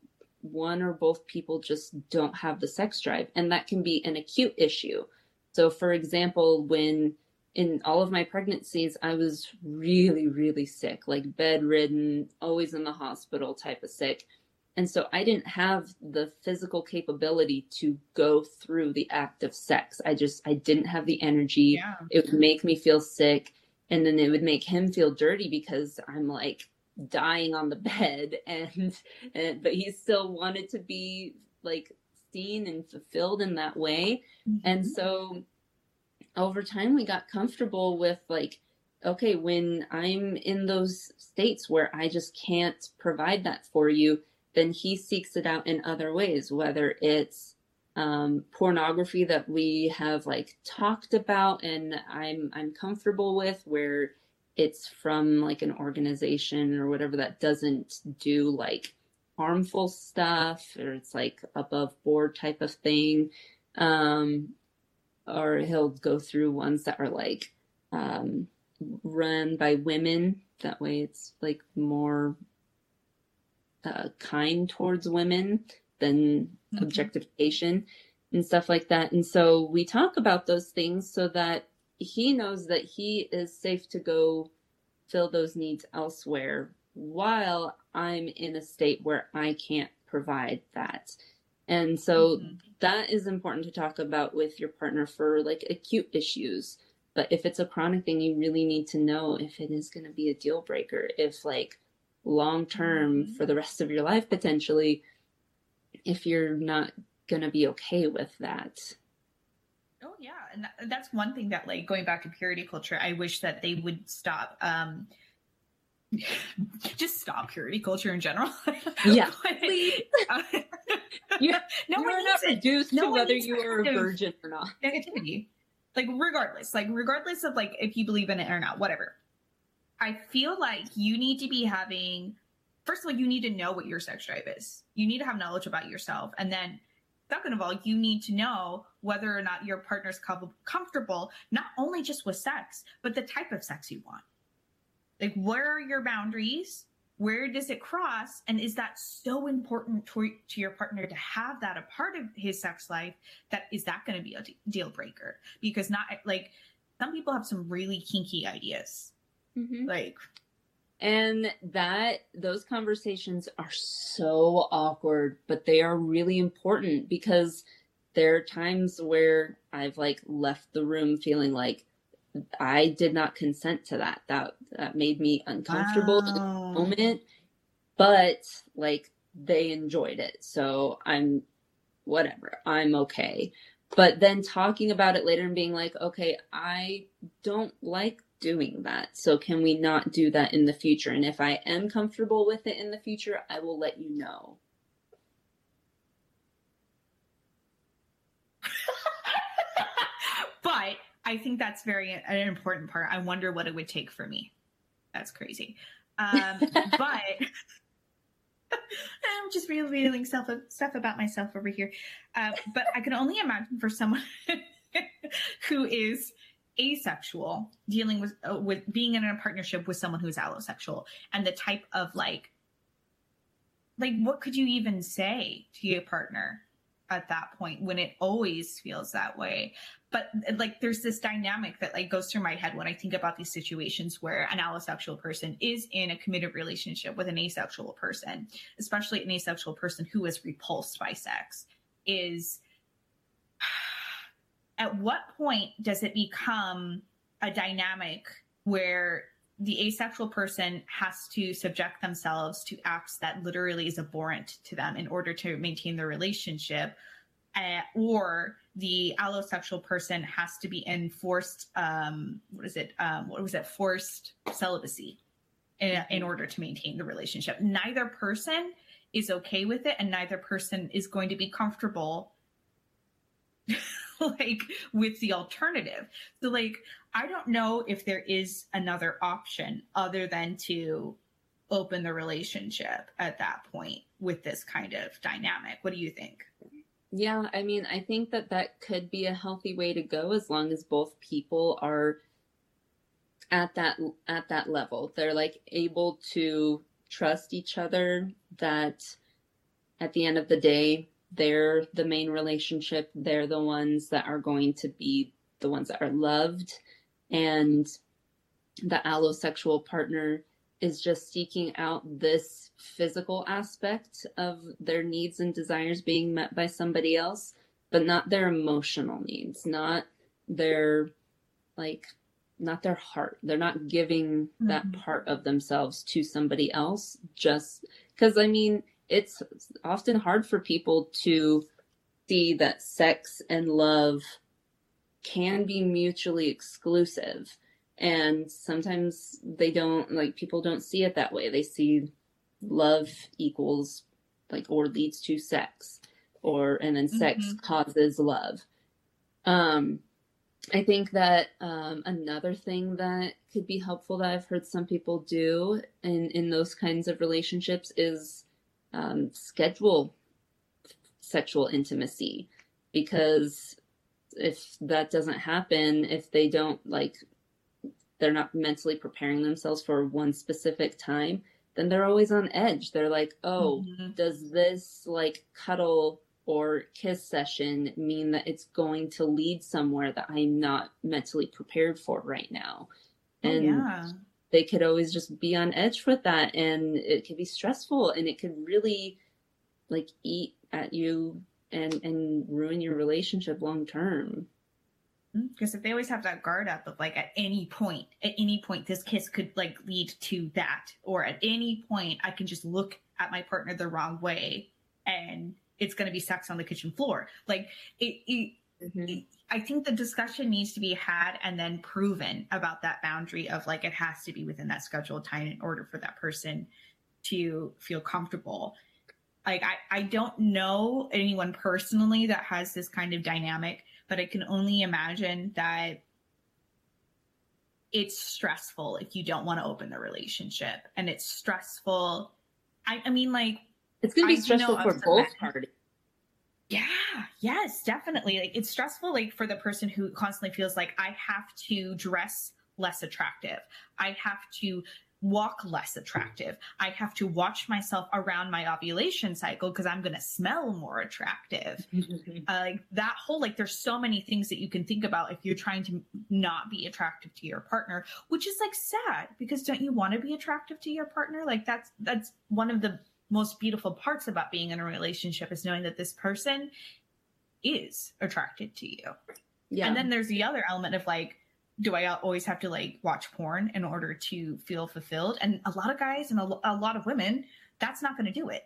one or both people just don't have the sex drive and that can be an acute issue so for example when in all of my pregnancies, I was really, really sick, like bedridden, always in the hospital type of sick. And so I didn't have the physical capability to go through the act of sex. I just, I didn't have the energy. Yeah. It would make me feel sick. And then it would make him feel dirty because I'm like dying on the bed and, and but he still wanted to be like seen and fulfilled in that way. Mm-hmm. And so over time we got comfortable with like okay when i'm in those states where i just can't provide that for you then he seeks it out in other ways whether it's um, pornography that we have like talked about and i'm i'm comfortable with where it's from like an organization or whatever that doesn't do like harmful stuff or it's like above board type of thing um, or he'll go through ones that are like um, run by women. That way, it's like more uh, kind towards women than mm-hmm. objectification and stuff like that. And so we talk about those things so that he knows that he is safe to go fill those needs elsewhere while I'm in a state where I can't provide that. And so Mhm. that is important to talk about with your partner for like acute issues. But if it's a chronic thing, you really need to know if it is going to be a deal breaker. If, like, long term Mhm. for the rest of your life, potentially, if you're not going to be okay with that. Oh yeah, and that, that's one thing that like going back to purity culture, I wish that they would stop um just stop purity culture in general. Yeah, please. uh, You- no you one are not it. reduced No to whether you are a virgin or not. negativity. Like regardless, like regardless of like if you believe in it or not, whatever. I feel like you need to be having first of all, you need to know what your sex drive is. You need to have knowledge about yourself. And then second of all, you need to know whether or not your partner's com- comfortable, not only just with sex, but the type of sex you want. Like where are your boundaries? Where does it cross? And is that so important to, to your partner to have that a part of his sex life that is that going to be a de- deal breaker? Because not like some people have some really kinky ideas. Mm-hmm. Like, And that those conversations are so awkward, but they are really important because there are times where I've like left the room feeling like I did not consent to that. That that made me uncomfortable in the moment, but like they enjoyed it. So I'm whatever. I'm okay. But then talking about it later and being like, okay, I don't like doing that. So can we not do that in the future? And if I am comfortable with it in the future, I will let you know. but I think that's very an important part. I wonder what it would take for me. That's crazy. Um, but I'm just revealing stuff stuff about myself over here. Uh, but I can only imagine for someone who is asexual dealing with uh, with being in a partnership with someone who's allosexual and the type of like like what could you even say to your partner at that point when it always feels that way. But like there's this dynamic that like goes through my head when i think about these situations where an allosexual person is in a committed relationship with an asexual person especially an asexual person who is repulsed by sex is at what point does it become a dynamic where the asexual person has to subject themselves to acts that literally is abhorrent to them in order to maintain their relationship uh, or the allosexual person has to be in forced um what is it um what was it forced celibacy in, in order to maintain the relationship. Neither person is okay with it and neither person is going to be comfortable like with the alternative. So like i don't know if there is another option other than to open the relationship at that point with this kind of dynamic. What do you think? Yeah, I mean, I think that that could be a healthy way to go as long as both people are at that at that level. They're like able to trust each other that at the end of the day, they're the main relationship. They're the ones that are going to be the ones that are loved and the allosexual partner is just seeking out this physical aspect of their needs and desires being met by somebody else, but not their emotional needs, not their like not their heart. They're not giving that Mhm. part of themselves to somebody else just cuz I mean, it's often hard for people to see that sex and love can be mutually exclusive. And sometimes they don't like people don't see it that way. They see love equals like or leads to sex or and then sex Mhm. causes love. Um i think that um another thing that could be helpful that i've heard some people do in in those kinds of relationships is um schedule sexual intimacy because if that doesn't happen if they don't like they're not mentally preparing themselves for one specific time, then they're always on edge. They're like, oh, Mhm. does this like cuddle or kiss session mean that it's going to lead somewhere that I'm not mentally prepared for right now? Oh, And yeah they could always just be on edge with that and it could be stressful and it could really like eat at you and and ruin your relationship long term. Mm-hmm. Because if they always have that guard up of like at any point, at any point, this kiss could like lead to that, or at any point, I can just look at my partner the wrong way and it's going to be sex on the kitchen floor. Like it, it, Mm-hmm. I think the discussion needs to be had and then proven about that boundary of like it has to be within that scheduled time in order for that person to feel comfortable. Like I, I don't know anyone personally that has this kind of dynamic, but I can only imagine that it's stressful if you don't want to open the relationship. And it's stressful. I, I mean, like It's gonna be do stressful for both parties. Yeah, yes, definitely. Like it's stressful like for the person who constantly feels like I have to dress less attractive. I have to walk less attractive. I have to watch myself around my ovulation cycle because I'm going to smell more attractive. Uh, like that whole like there's so many things that you can think about if you're trying to not be attractive to your partner, which is like sad because don't you want to be attractive to your partner? Like that's that's one of the most beautiful parts about being in a relationship is knowing that this person is attracted to you. yeah. And then there's the other element of like, do I always have to like watch porn in order to feel fulfilled? And a lot of guys and a, a lot of women, that's not going to do it.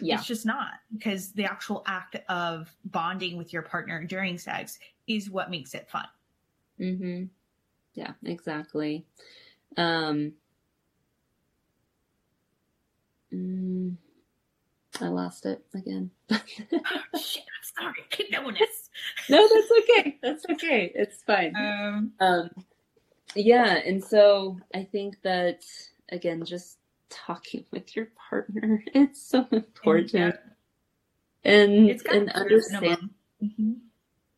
yeah. It's just not because the actual act of bonding with your partner during sex is what makes it fun. Mm-hmm. Yeah, exactly. Um, mm, I lost it again. Shit, I'm sorry. Keep doing this. no, that's okay. That's okay. It's fine. Um, Um, yeah, and so I think that again, just talking with your partner, it's so important, yeah, and it's and to be the understand. Mhm.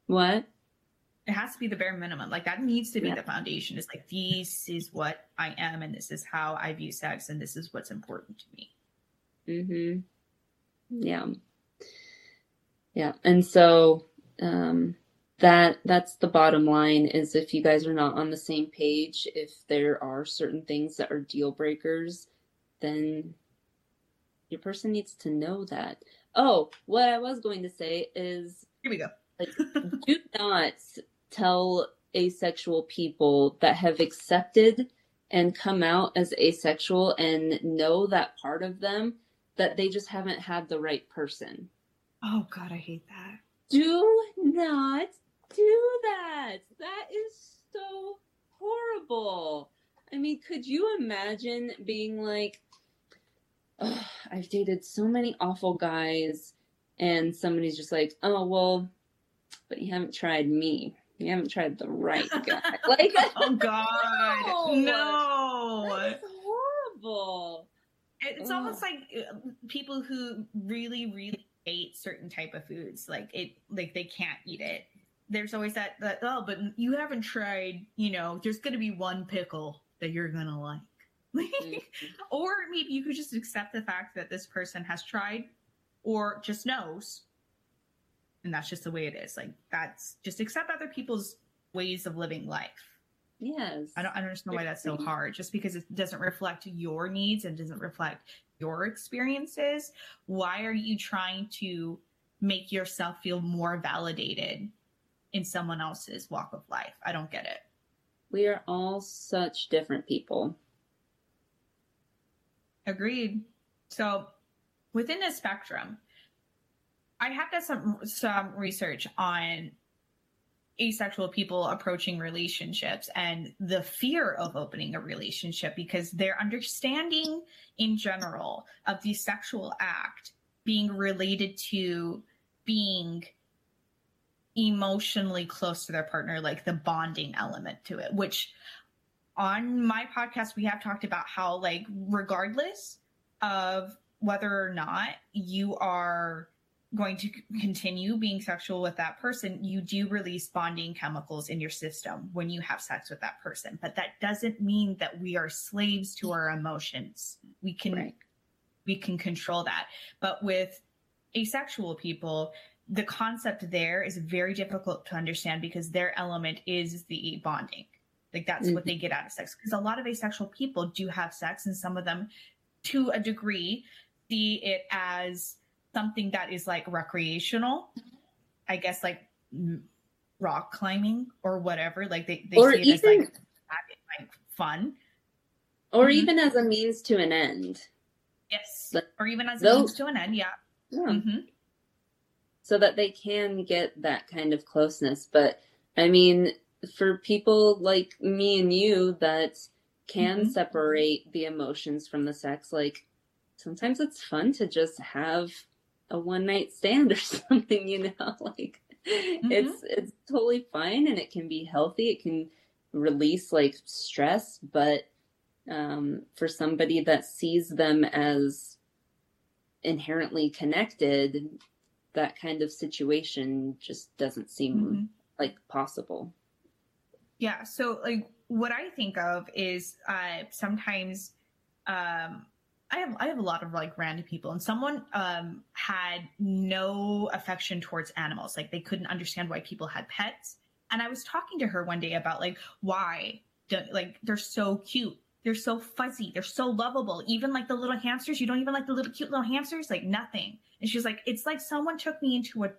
what. It has to be the bare minimum. Like that needs to be Yeah. the foundation. It's like this is what I am, and this is how I view sex, and this is what's important to me. Mm-hmm. Yeah. Yeah. And so um that that's the bottom line is if you guys are not on the same page, if there are certain things that are deal breakers, then your person needs to know that. Oh, what I was going to say is Here we go. do not tell asexual people that have accepted and come out as asexual and know that part of them that they just haven't had the right person. Oh God, I hate that. Do not do that. That is so horrible. I mean, could you imagine being like, "Ugh, I've dated so many awful guys, and somebody's just like, oh, well, but you haven't tried me. You haven't tried the right guy. like, Oh God, No. no. that's horrible. It's Ugh. almost like uh, people who really, really hate certain type of foods, like it, like they can't eat it. There's always that, that oh, but you haven't tried. You know, there's going to be one pickle that you're gonna like. Mhm. or maybe you could just accept the fact that this person has tried or just knows and that's just the way it is like that's just accept other people's ways of living life Yes. i don't, I don't understand why that's so hard just because it doesn't reflect your needs and doesn't reflect your experiences why are you trying to make yourself feel more validated in someone else's walk of life i don't get it We are all such different people. Agreed. So within the spectrum, I have done some some research on asexual people approaching relationships and the fear of opening a relationship because their understanding in general of the sexual act being related to being emotionally close to their partner like the bonding element to it which on my podcast we have talked about how like regardless of whether or not you are going to continue being sexual with that person you do release bonding chemicals in your system when you have sex with that person. But that doesn't mean that we are slaves to our emotions. We can Right. we can control that. But with asexual people the concept there is very difficult to understand because their element is the bonding. Like that's what mm-hmm. they get out of sex. Because a lot of asexual people do have sex and some of them to a degree see it as something that is like recreational, I guess like rock climbing or whatever. Like they, they Or see it as like, like fun. Or Mhm. even as a means to an end. Yes. Or even as a means to an end. Yeah. Yeah. hmm so that they can get that kind of closeness. But I mean, for people like me and you that can Mhm. separate the emotions from the sex, like sometimes it's fun to just have a one night stand or something, you know, like it's it's totally fine and it can be healthy. It can release like stress, but um, for somebody that sees them as inherently connected, that kind of situation just doesn't seem Mhm. like possible. Yeah. So like what I think of is uh sometimes um I have I have a lot of like random people and someone um had no affection towards animals. Like they couldn't understand why people had pets. And I was talking to her one day about like why like they're so cute. They're so fuzzy. They're so lovable. Even like the little hamsters, you don't even like the little cute little hamsters, like nothing. And she's like, it's like someone took me into a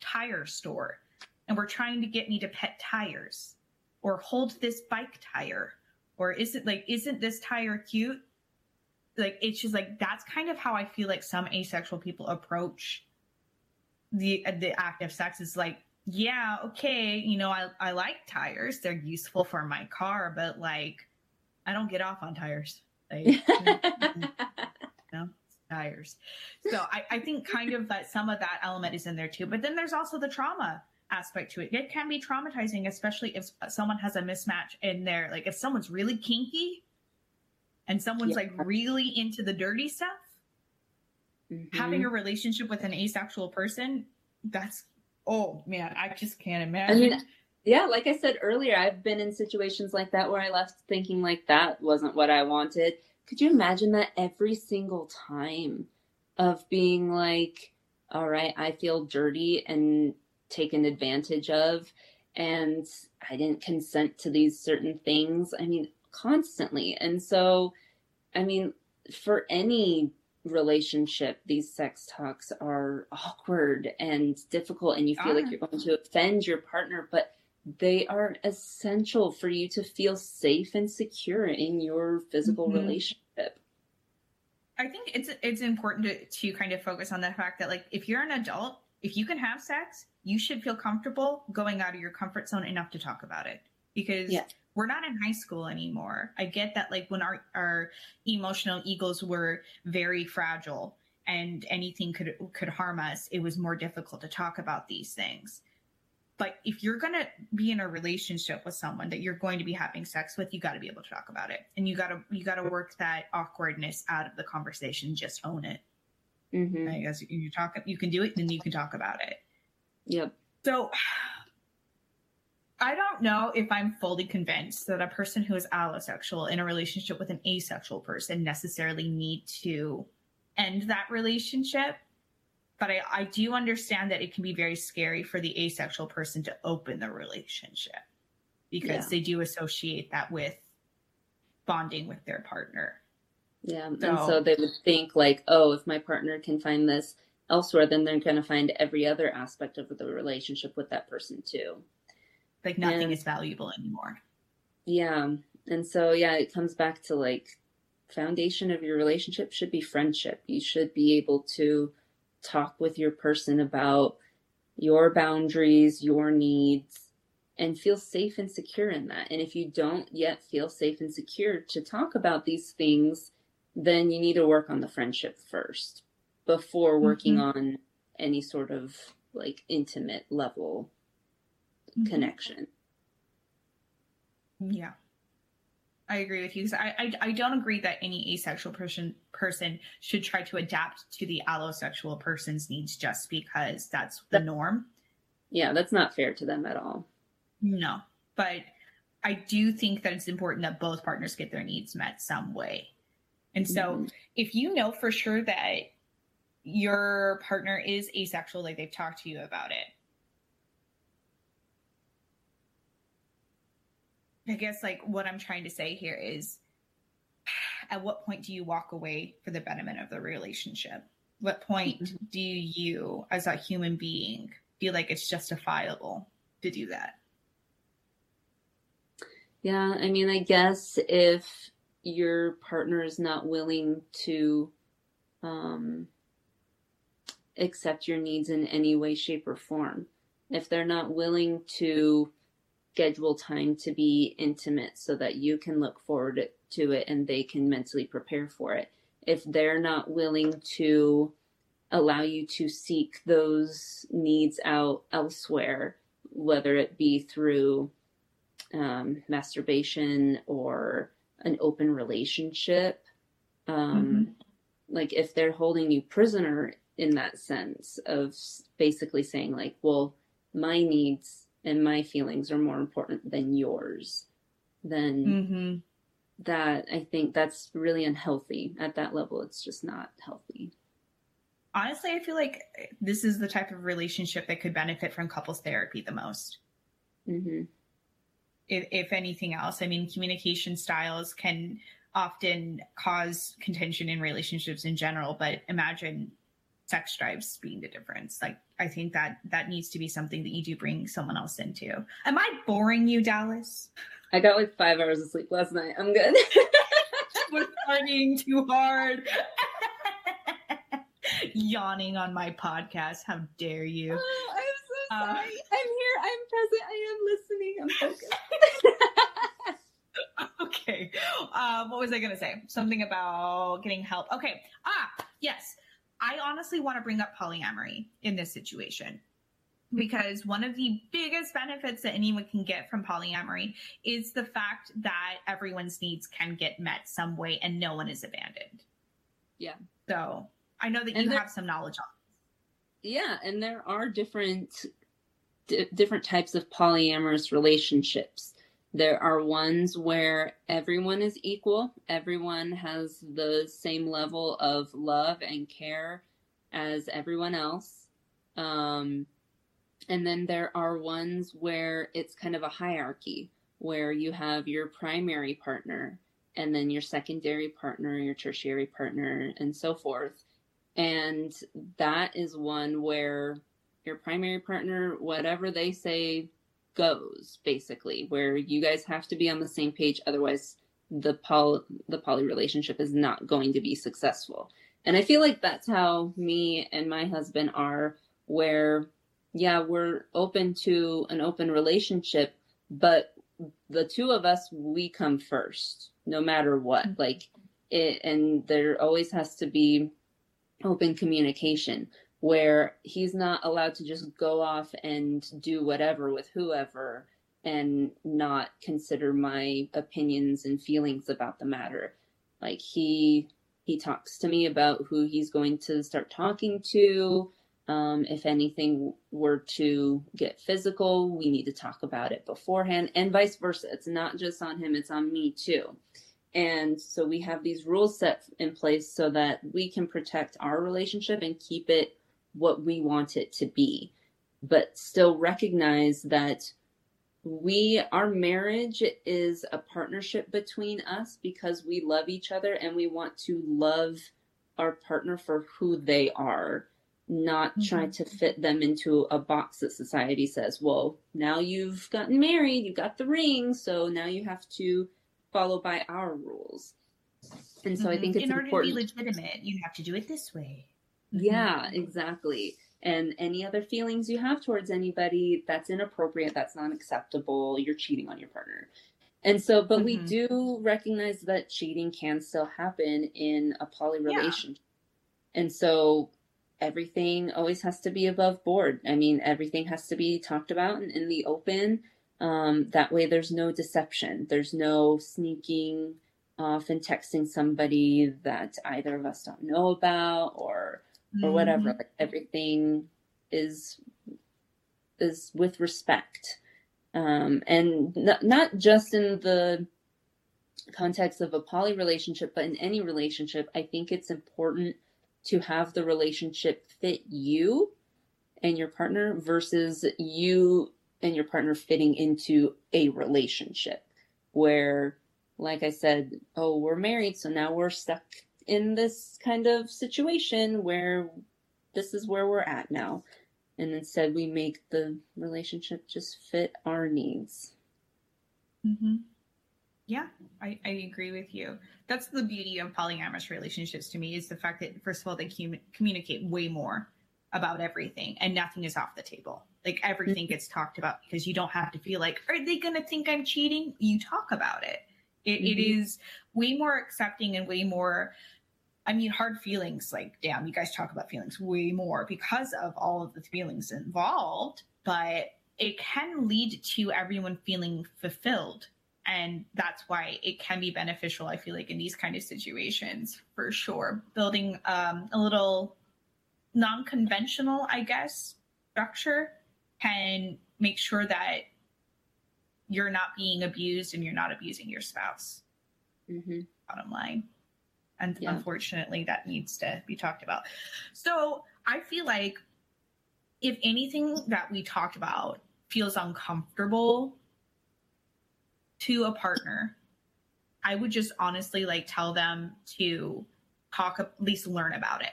tire store and were trying to get me to pet tires or hold this bike tire or is it like isn't this tire cute like it's just like that's kind of how i feel like some asexual people approach the the act of sex. Is like yeah okay you know i i like tires. They're useful for my car but like i don't get off on tires. Like no tires. So I, I think kind of that some of that element is in there too. But then there's also the trauma aspect to it. It can be traumatizing especially if someone has a mismatch in there like if someone's really kinky and someone's like really into the dirty stuff Mhm. having a relationship with an asexual person that's oh man i just can't I imagine mean, yeah, like I said earlier, I've been in situations like that where I left thinking like that wasn't what I wanted. Could you imagine that every single time of being like, all right, I feel dirty and taken advantage of, and I didn't consent to these certain things? I mean, constantly. And so, I mean, for any relationship, these sex talks are awkward and difficult, and you feel like you're going to offend your partner, but they are essential for you to feel safe and secure in your physical Mhm. relationship. I think it's it's important to, to kind of focus on the fact that like if you're an adult, if you can have sex, you should feel comfortable going out of your comfort zone enough to talk about it. Because Yeah. We're not in high school anymore. I get that like when our our emotional egos were very fragile and anything could could harm us, it was more difficult to talk about these things. But if you're going to be in a relationship with someone that you're going to be having sex with, you got to be able to talk about it. And you got to you got to work that awkwardness out of the conversation, just own it. hmm I guess you talk you can do it then you can talk about it. Yep. So I don't know if I'm fully convinced that a person who is allosexual in a relationship with an asexual person necessarily need to end that relationship. But I, I do understand that it can be very scary for the asexual person to open the relationship because Yeah. they do associate that with bonding with their partner. Yeah. And So- so they would think like, oh, if my partner can find this elsewhere, then they're going to find every other aspect of the relationship with that person too. Like nothing Yeah. is valuable anymore. Yeah. And so yeah, it comes back to like foundation of your relationship should be friendship. You should be able to talk with your person about your boundaries, your needs and feel safe and secure in that. And if you don't yet feel safe and secure to talk about these things, then you need to work on the friendship first before working mm-hmm. on any sort of like intimate level connection. Yeah. I agree with you. 'cause I, I I don't agree that any asexual person person should try to adapt to the allosexual person's needs just because that's the norm. Yeah, that's not fair to them at all. No, but I do think that it's important that both partners get their needs met some way. And so, Mhm. if you know for sure that your partner is asexual, like they've talked to you about it, I guess like what I'm trying to say here is at what point do you walk away for the betterment of the relationship? what point mm-hmm. do you, as a human being, feel like it's justifiable to do that? Yeah, I mean, I guess if your partner is not willing to um, accept your needs in any way, shape, or form, if they're not willing to schedule time to be intimate so that you can look forward to it and they can mentally prepare for it, if they're not willing to allow you to seek those needs out elsewhere, whether it be through um, masturbation or an open relationship. Um, mm-hmm. Like if they're holding you prisoner in that sense of basically saying, like, well, my needs and my feelings are more important than yours, then mm-hmm. that I think that's really unhealthy at that level. It's just not healthy honestly, I feel like this is the type of relationship that could benefit from couples therapy the most. Mm-hmm. If, if anything else, I mean, communication styles can often cause contention in relationships in general, but imagine sex drives being the difference. Like, I think that that needs to be something that you do bring someone else into. Am I boring you, Dallas? I got like five hours of sleep last night. I'm good. We're studying too hard yawning on my podcast. How dare you? Oh, I'm so uh, sorry. I'm here. I'm present. I am listening. I'm focused. okay. Uh, what was I going to say? Something about getting help. Okay. Ah, yes. I honestly want to bring up polyamory in this situation because one of the biggest benefits that anyone can get from polyamory is the fact that everyone's needs can get met some way and no one is abandoned. Yeah. So I know that and you there, have some knowledge on. Yeah, and there are different d- different types of polyamorous relationships. There are ones where everyone is equal, everyone has the same level of love and care as everyone else. Um, and then there are ones where it's kind of a hierarchy, where you have your primary partner and then your secondary partner, your tertiary partner, and so forth. And that is one where your primary partner, whatever they say goes, basically, where you guys have to be on the same page. Otherwise, the poly, the poly relationship is not going to be successful. And I feel like that's how me and my husband are, where, yeah, we're open to an open relationship, but the two of us, we come first, no matter what. Mm-hmm. Like, it, and there always has to be open communication where he's not allowed to just go off and do whatever with whoever and not consider my opinions and feelings about the matter. Like he he talks to me about who he's going to start talking to. Um, if anything were to get physical we need to talk about it beforehand and vice versa. It's not just on him it's on me too. And so we have these rules set in place so that we can protect our relationship and keep it what we want it to be, but still recognize that we, our marriage is a partnership between us because we love each other and we want to love our partner for who they are, not mm-hmm. try to fit them into a box that society says, well, now you've gotten married, you got the ring, so now you have to follow by our rules. And so mm-hmm. I think it's in order important. to be legitimate, you have to do it this way. Yeah, mm-hmm. exactly. And any other feelings you have towards anybody that's inappropriate, that's not acceptable, you're cheating on your partner. And so, but mm-hmm. we do recognize that cheating can still happen in a poly relationship. Yeah. And so everything always has to be above board. I mean, everything has to be talked about in, in the open. Um, that way, there's no deception. There's no sneaking off and texting somebody that either of us don't know about, or or mm-hmm. whatever. Like everything is is with respect, um, and not not just in the context of a poly relationship, but in any relationship. I think it's important to have the relationship fit you and your partner versus you and your partner fitting into a relationship where like I said, oh, we're married, so now we're stuck in this kind of situation where this is where we're at now. And instead, we make the relationship just fit our needs. Mm-hmm. Yeah, I, I agree with you. That's the beauty of polyamorous relationships to me is the fact that, first of all, they com- communicate way more about everything and nothing is off the table. Like everything gets talked about because you don't have to feel like, are they going to think I'm cheating? You talk about it. It, mm-hmm. it is way more accepting and way more I mean, hard feelings, like, damn, you guys talk about feelings way more because of all of the feelings involved, but it can lead to everyone feeling fulfilled. And that's why it can be beneficial, I feel like, in these kind of situations for sure. Building um, a little non conventional, I guess, structure can make sure that you're not being abused and you're not abusing your spouse. Mm-hmm. Bottom line. And yeah. unfortunately, that needs to be talked about. So I feel like if anything that we talked about feels uncomfortable to a partner, I would just honestly like tell them to talk, at least learn about it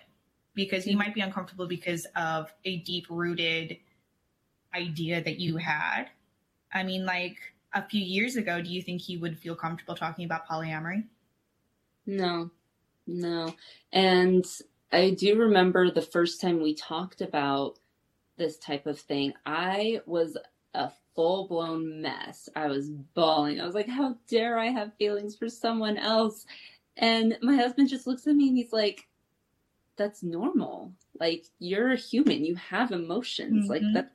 because you mm-hmm. might be uncomfortable because of a deep rooted idea that you had. I mean, like a few years ago, do you think he would feel comfortable talking about polyamory? No, no. And I do remember the first time we talked about this type of thing, I was a full blown mess. I was bawling. I was like, how dare I have feelings for someone else? And my husband just looks at me and he's like, that's normal. Like, you're a human. You have emotions. Mm-hmm. Like, that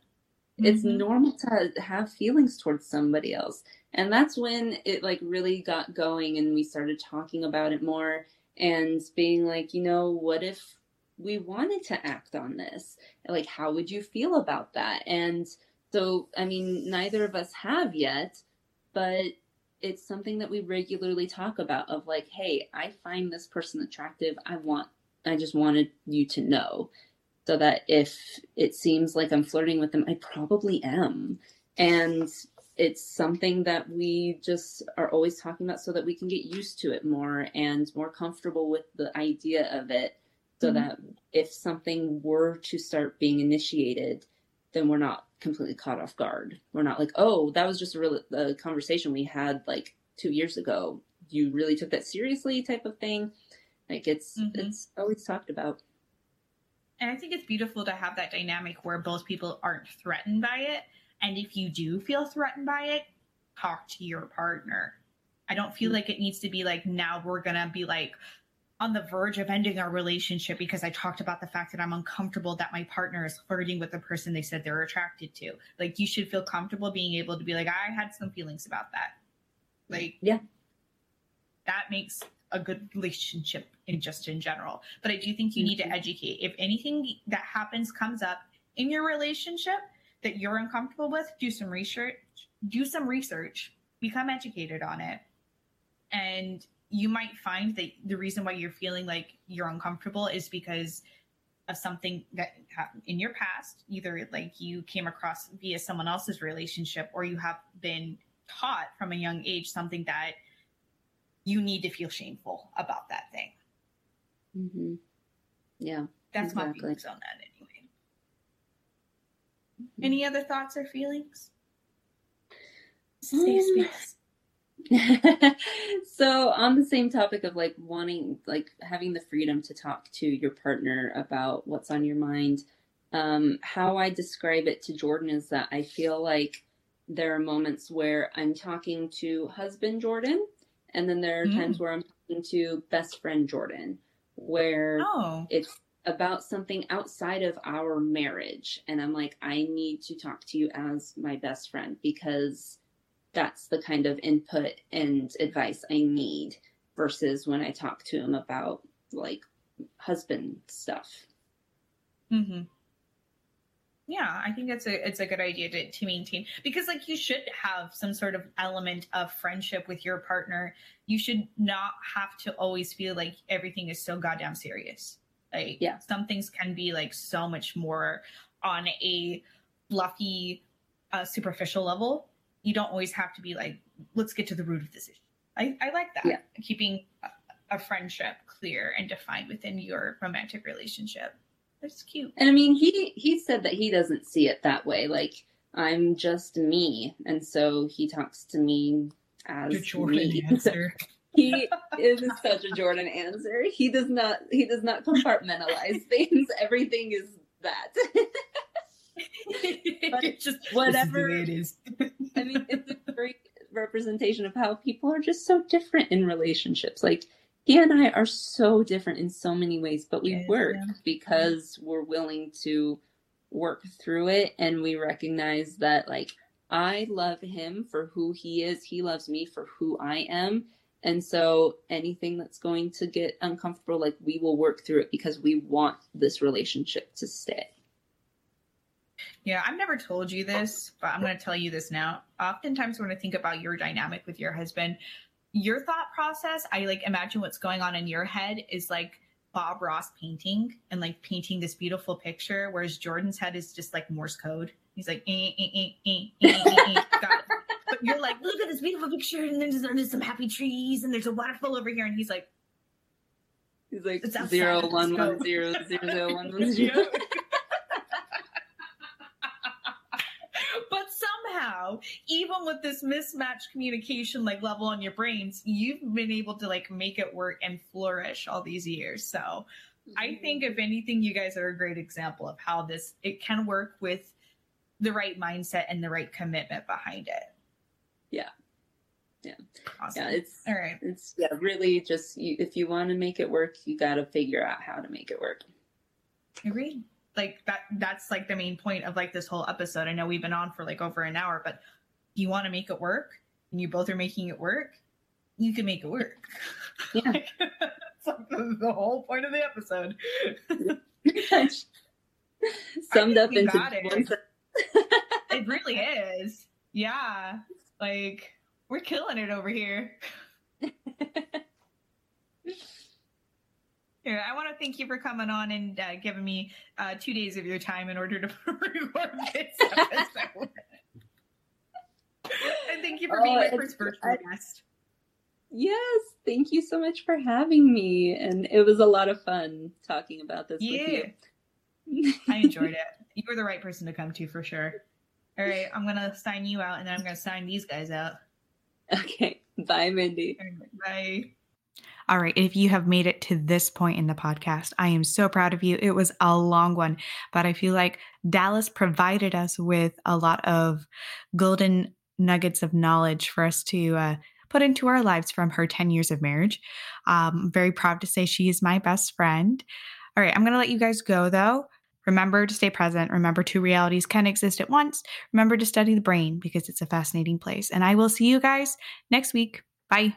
Mm-hmm. It's normal to have feelings towards somebody else. And that's when it like really got going and we started talking about it more and being like, you know, what if we wanted to act on this? Like, how would you feel about that? And so, I mean, neither of us have yet, but it's something that we regularly talk about of like, hey, I find this person attractive. I want, I just wanted you to know so that if it seems like I'm flirting with them, I probably am. And it's something that we just are always talking about so that we can get used to it more and more comfortable with the idea of it so mm-hmm. that if something were to start being initiated then we're not completely caught off guard we're not like oh that was just a real a conversation we had like two years ago you really took that seriously type of thing like it's mm-hmm. it's always talked about and i think it's beautiful to have that dynamic where both people aren't threatened by it and if you do feel threatened by it, talk to your partner. I don't feel mm-hmm. like it needs to be like now we're going to be like on the verge of ending our relationship because I talked about the fact that I'm uncomfortable that my partner is flirting with the person they said they're attracted to. Like you should feel comfortable being able to be like I had some feelings about that. Like yeah. That makes a good relationship in just in general. But I do think you need to mm-hmm. educate. If anything that happens comes up in your relationship, that you're uncomfortable with, do some research, do some research, become educated on it. And you might find that the reason why you're feeling like you're uncomfortable is because of something that happened in your past, either like you came across via someone else's relationship or you have been taught from a young age something that you need to feel shameful about that thing. Mm-hmm. Yeah. That's exactly. my feelings on that anyway. any other thoughts or feelings? Safe um, space. so on the same topic of like wanting like having the freedom to talk to your partner about what's on your mind um, how i describe it to jordan is that i feel like there are moments where i'm talking to husband jordan and then there are mm. times where i'm talking to best friend jordan where oh. it's about something outside of our marriage. And I'm like, I need to talk to you as my best friend because that's the kind of input and advice I need versus when I talk to him about like husband stuff. Mm-hmm. Yeah, I think it's a it's a good idea to, to maintain because like you should have some sort of element of friendship with your partner. You should not have to always feel like everything is so goddamn serious. Like yeah. some things can be like so much more on a fluffy, uh, superficial level. You don't always have to be like, let's get to the root of this issue. I, I like that. Yeah. Keeping a friendship clear and defined within your romantic relationship. That's cute. And I mean, he he said that he doesn't see it that way. Like I'm just me, and so he talks to me as The Jordan me. answer. he is such a Jordan answer. He does not he does not compartmentalize things. Everything is that. It's just whatever- the way it is. I mean, it's a great representation of how people are just so different in relationships. Like he and I are so different in so many ways, but we Yeah. work because we're willing to work through it and we recognize that like I love him for who he is, he loves me for who I am. And so anything that's going to get uncomfortable, like we will work through it because we want this relationship to stay. Yeah, I've never told you this, but I'm going to tell you this now. Oftentimes, when I think about your dynamic with your husband, your thought process, I like imagine what's going on in your head is like Bob Ross painting and like painting this beautiful picture, whereas Jordan's head is just like Morse code. He's like, eh, eh, eh. But you're like, look at this beautiful picture, and then there's, there's some happy trees, and there's a waterfall over here, and he's like, He's like zero one one zero zero one one zero. but somehow even with this mismatched communication like level on your brains you've been able to like make it work and flourish all these years so i mm-hmm. think if anything you guys are a great example of how this it can work with the right mindset and the right commitment behind it Yeah. Yeah. awesome Yeah, it's all right it's yeah, really just you, if you want to make it work, you got to figure out how to make it work. agreed like that that's like the main point of like this whole episode. I know we've been on for like over an hour but you want to make it work and you both are making it work you can make it work. Yeah. Like, that's like the, the whole point of the episode. Summed up into got it. it really is. Yeah. Like we're killing it over here Here, I want to thank you for coming on and uh, giving me uh, two days of your time in order to record this episode. and thank you for being Oh, my first virtual guest. Yes, thank you so much for having me, and it was a lot of fun talking about this Yeah, with you. I enjoyed it. You were the right person to come to for sure. All right, I'm gonna sign you out, and then I'm gonna sign these guys out. Okay, bye, Mindy. Bye. All right, if you have made it to this point in the podcast, I am so proud of you. It was a long one, but I feel like Dallas provided us with a lot of golden nuggets of knowledge for us to uh, put into our lives from her 10 years of marriage. Um, very proud to say she is my best friend. All right, I'm going to let you guys go though. Remember to stay present. Remember, two realities can exist at once. Remember to study the brain because it's a fascinating place. And I will see you guys next week. Bye.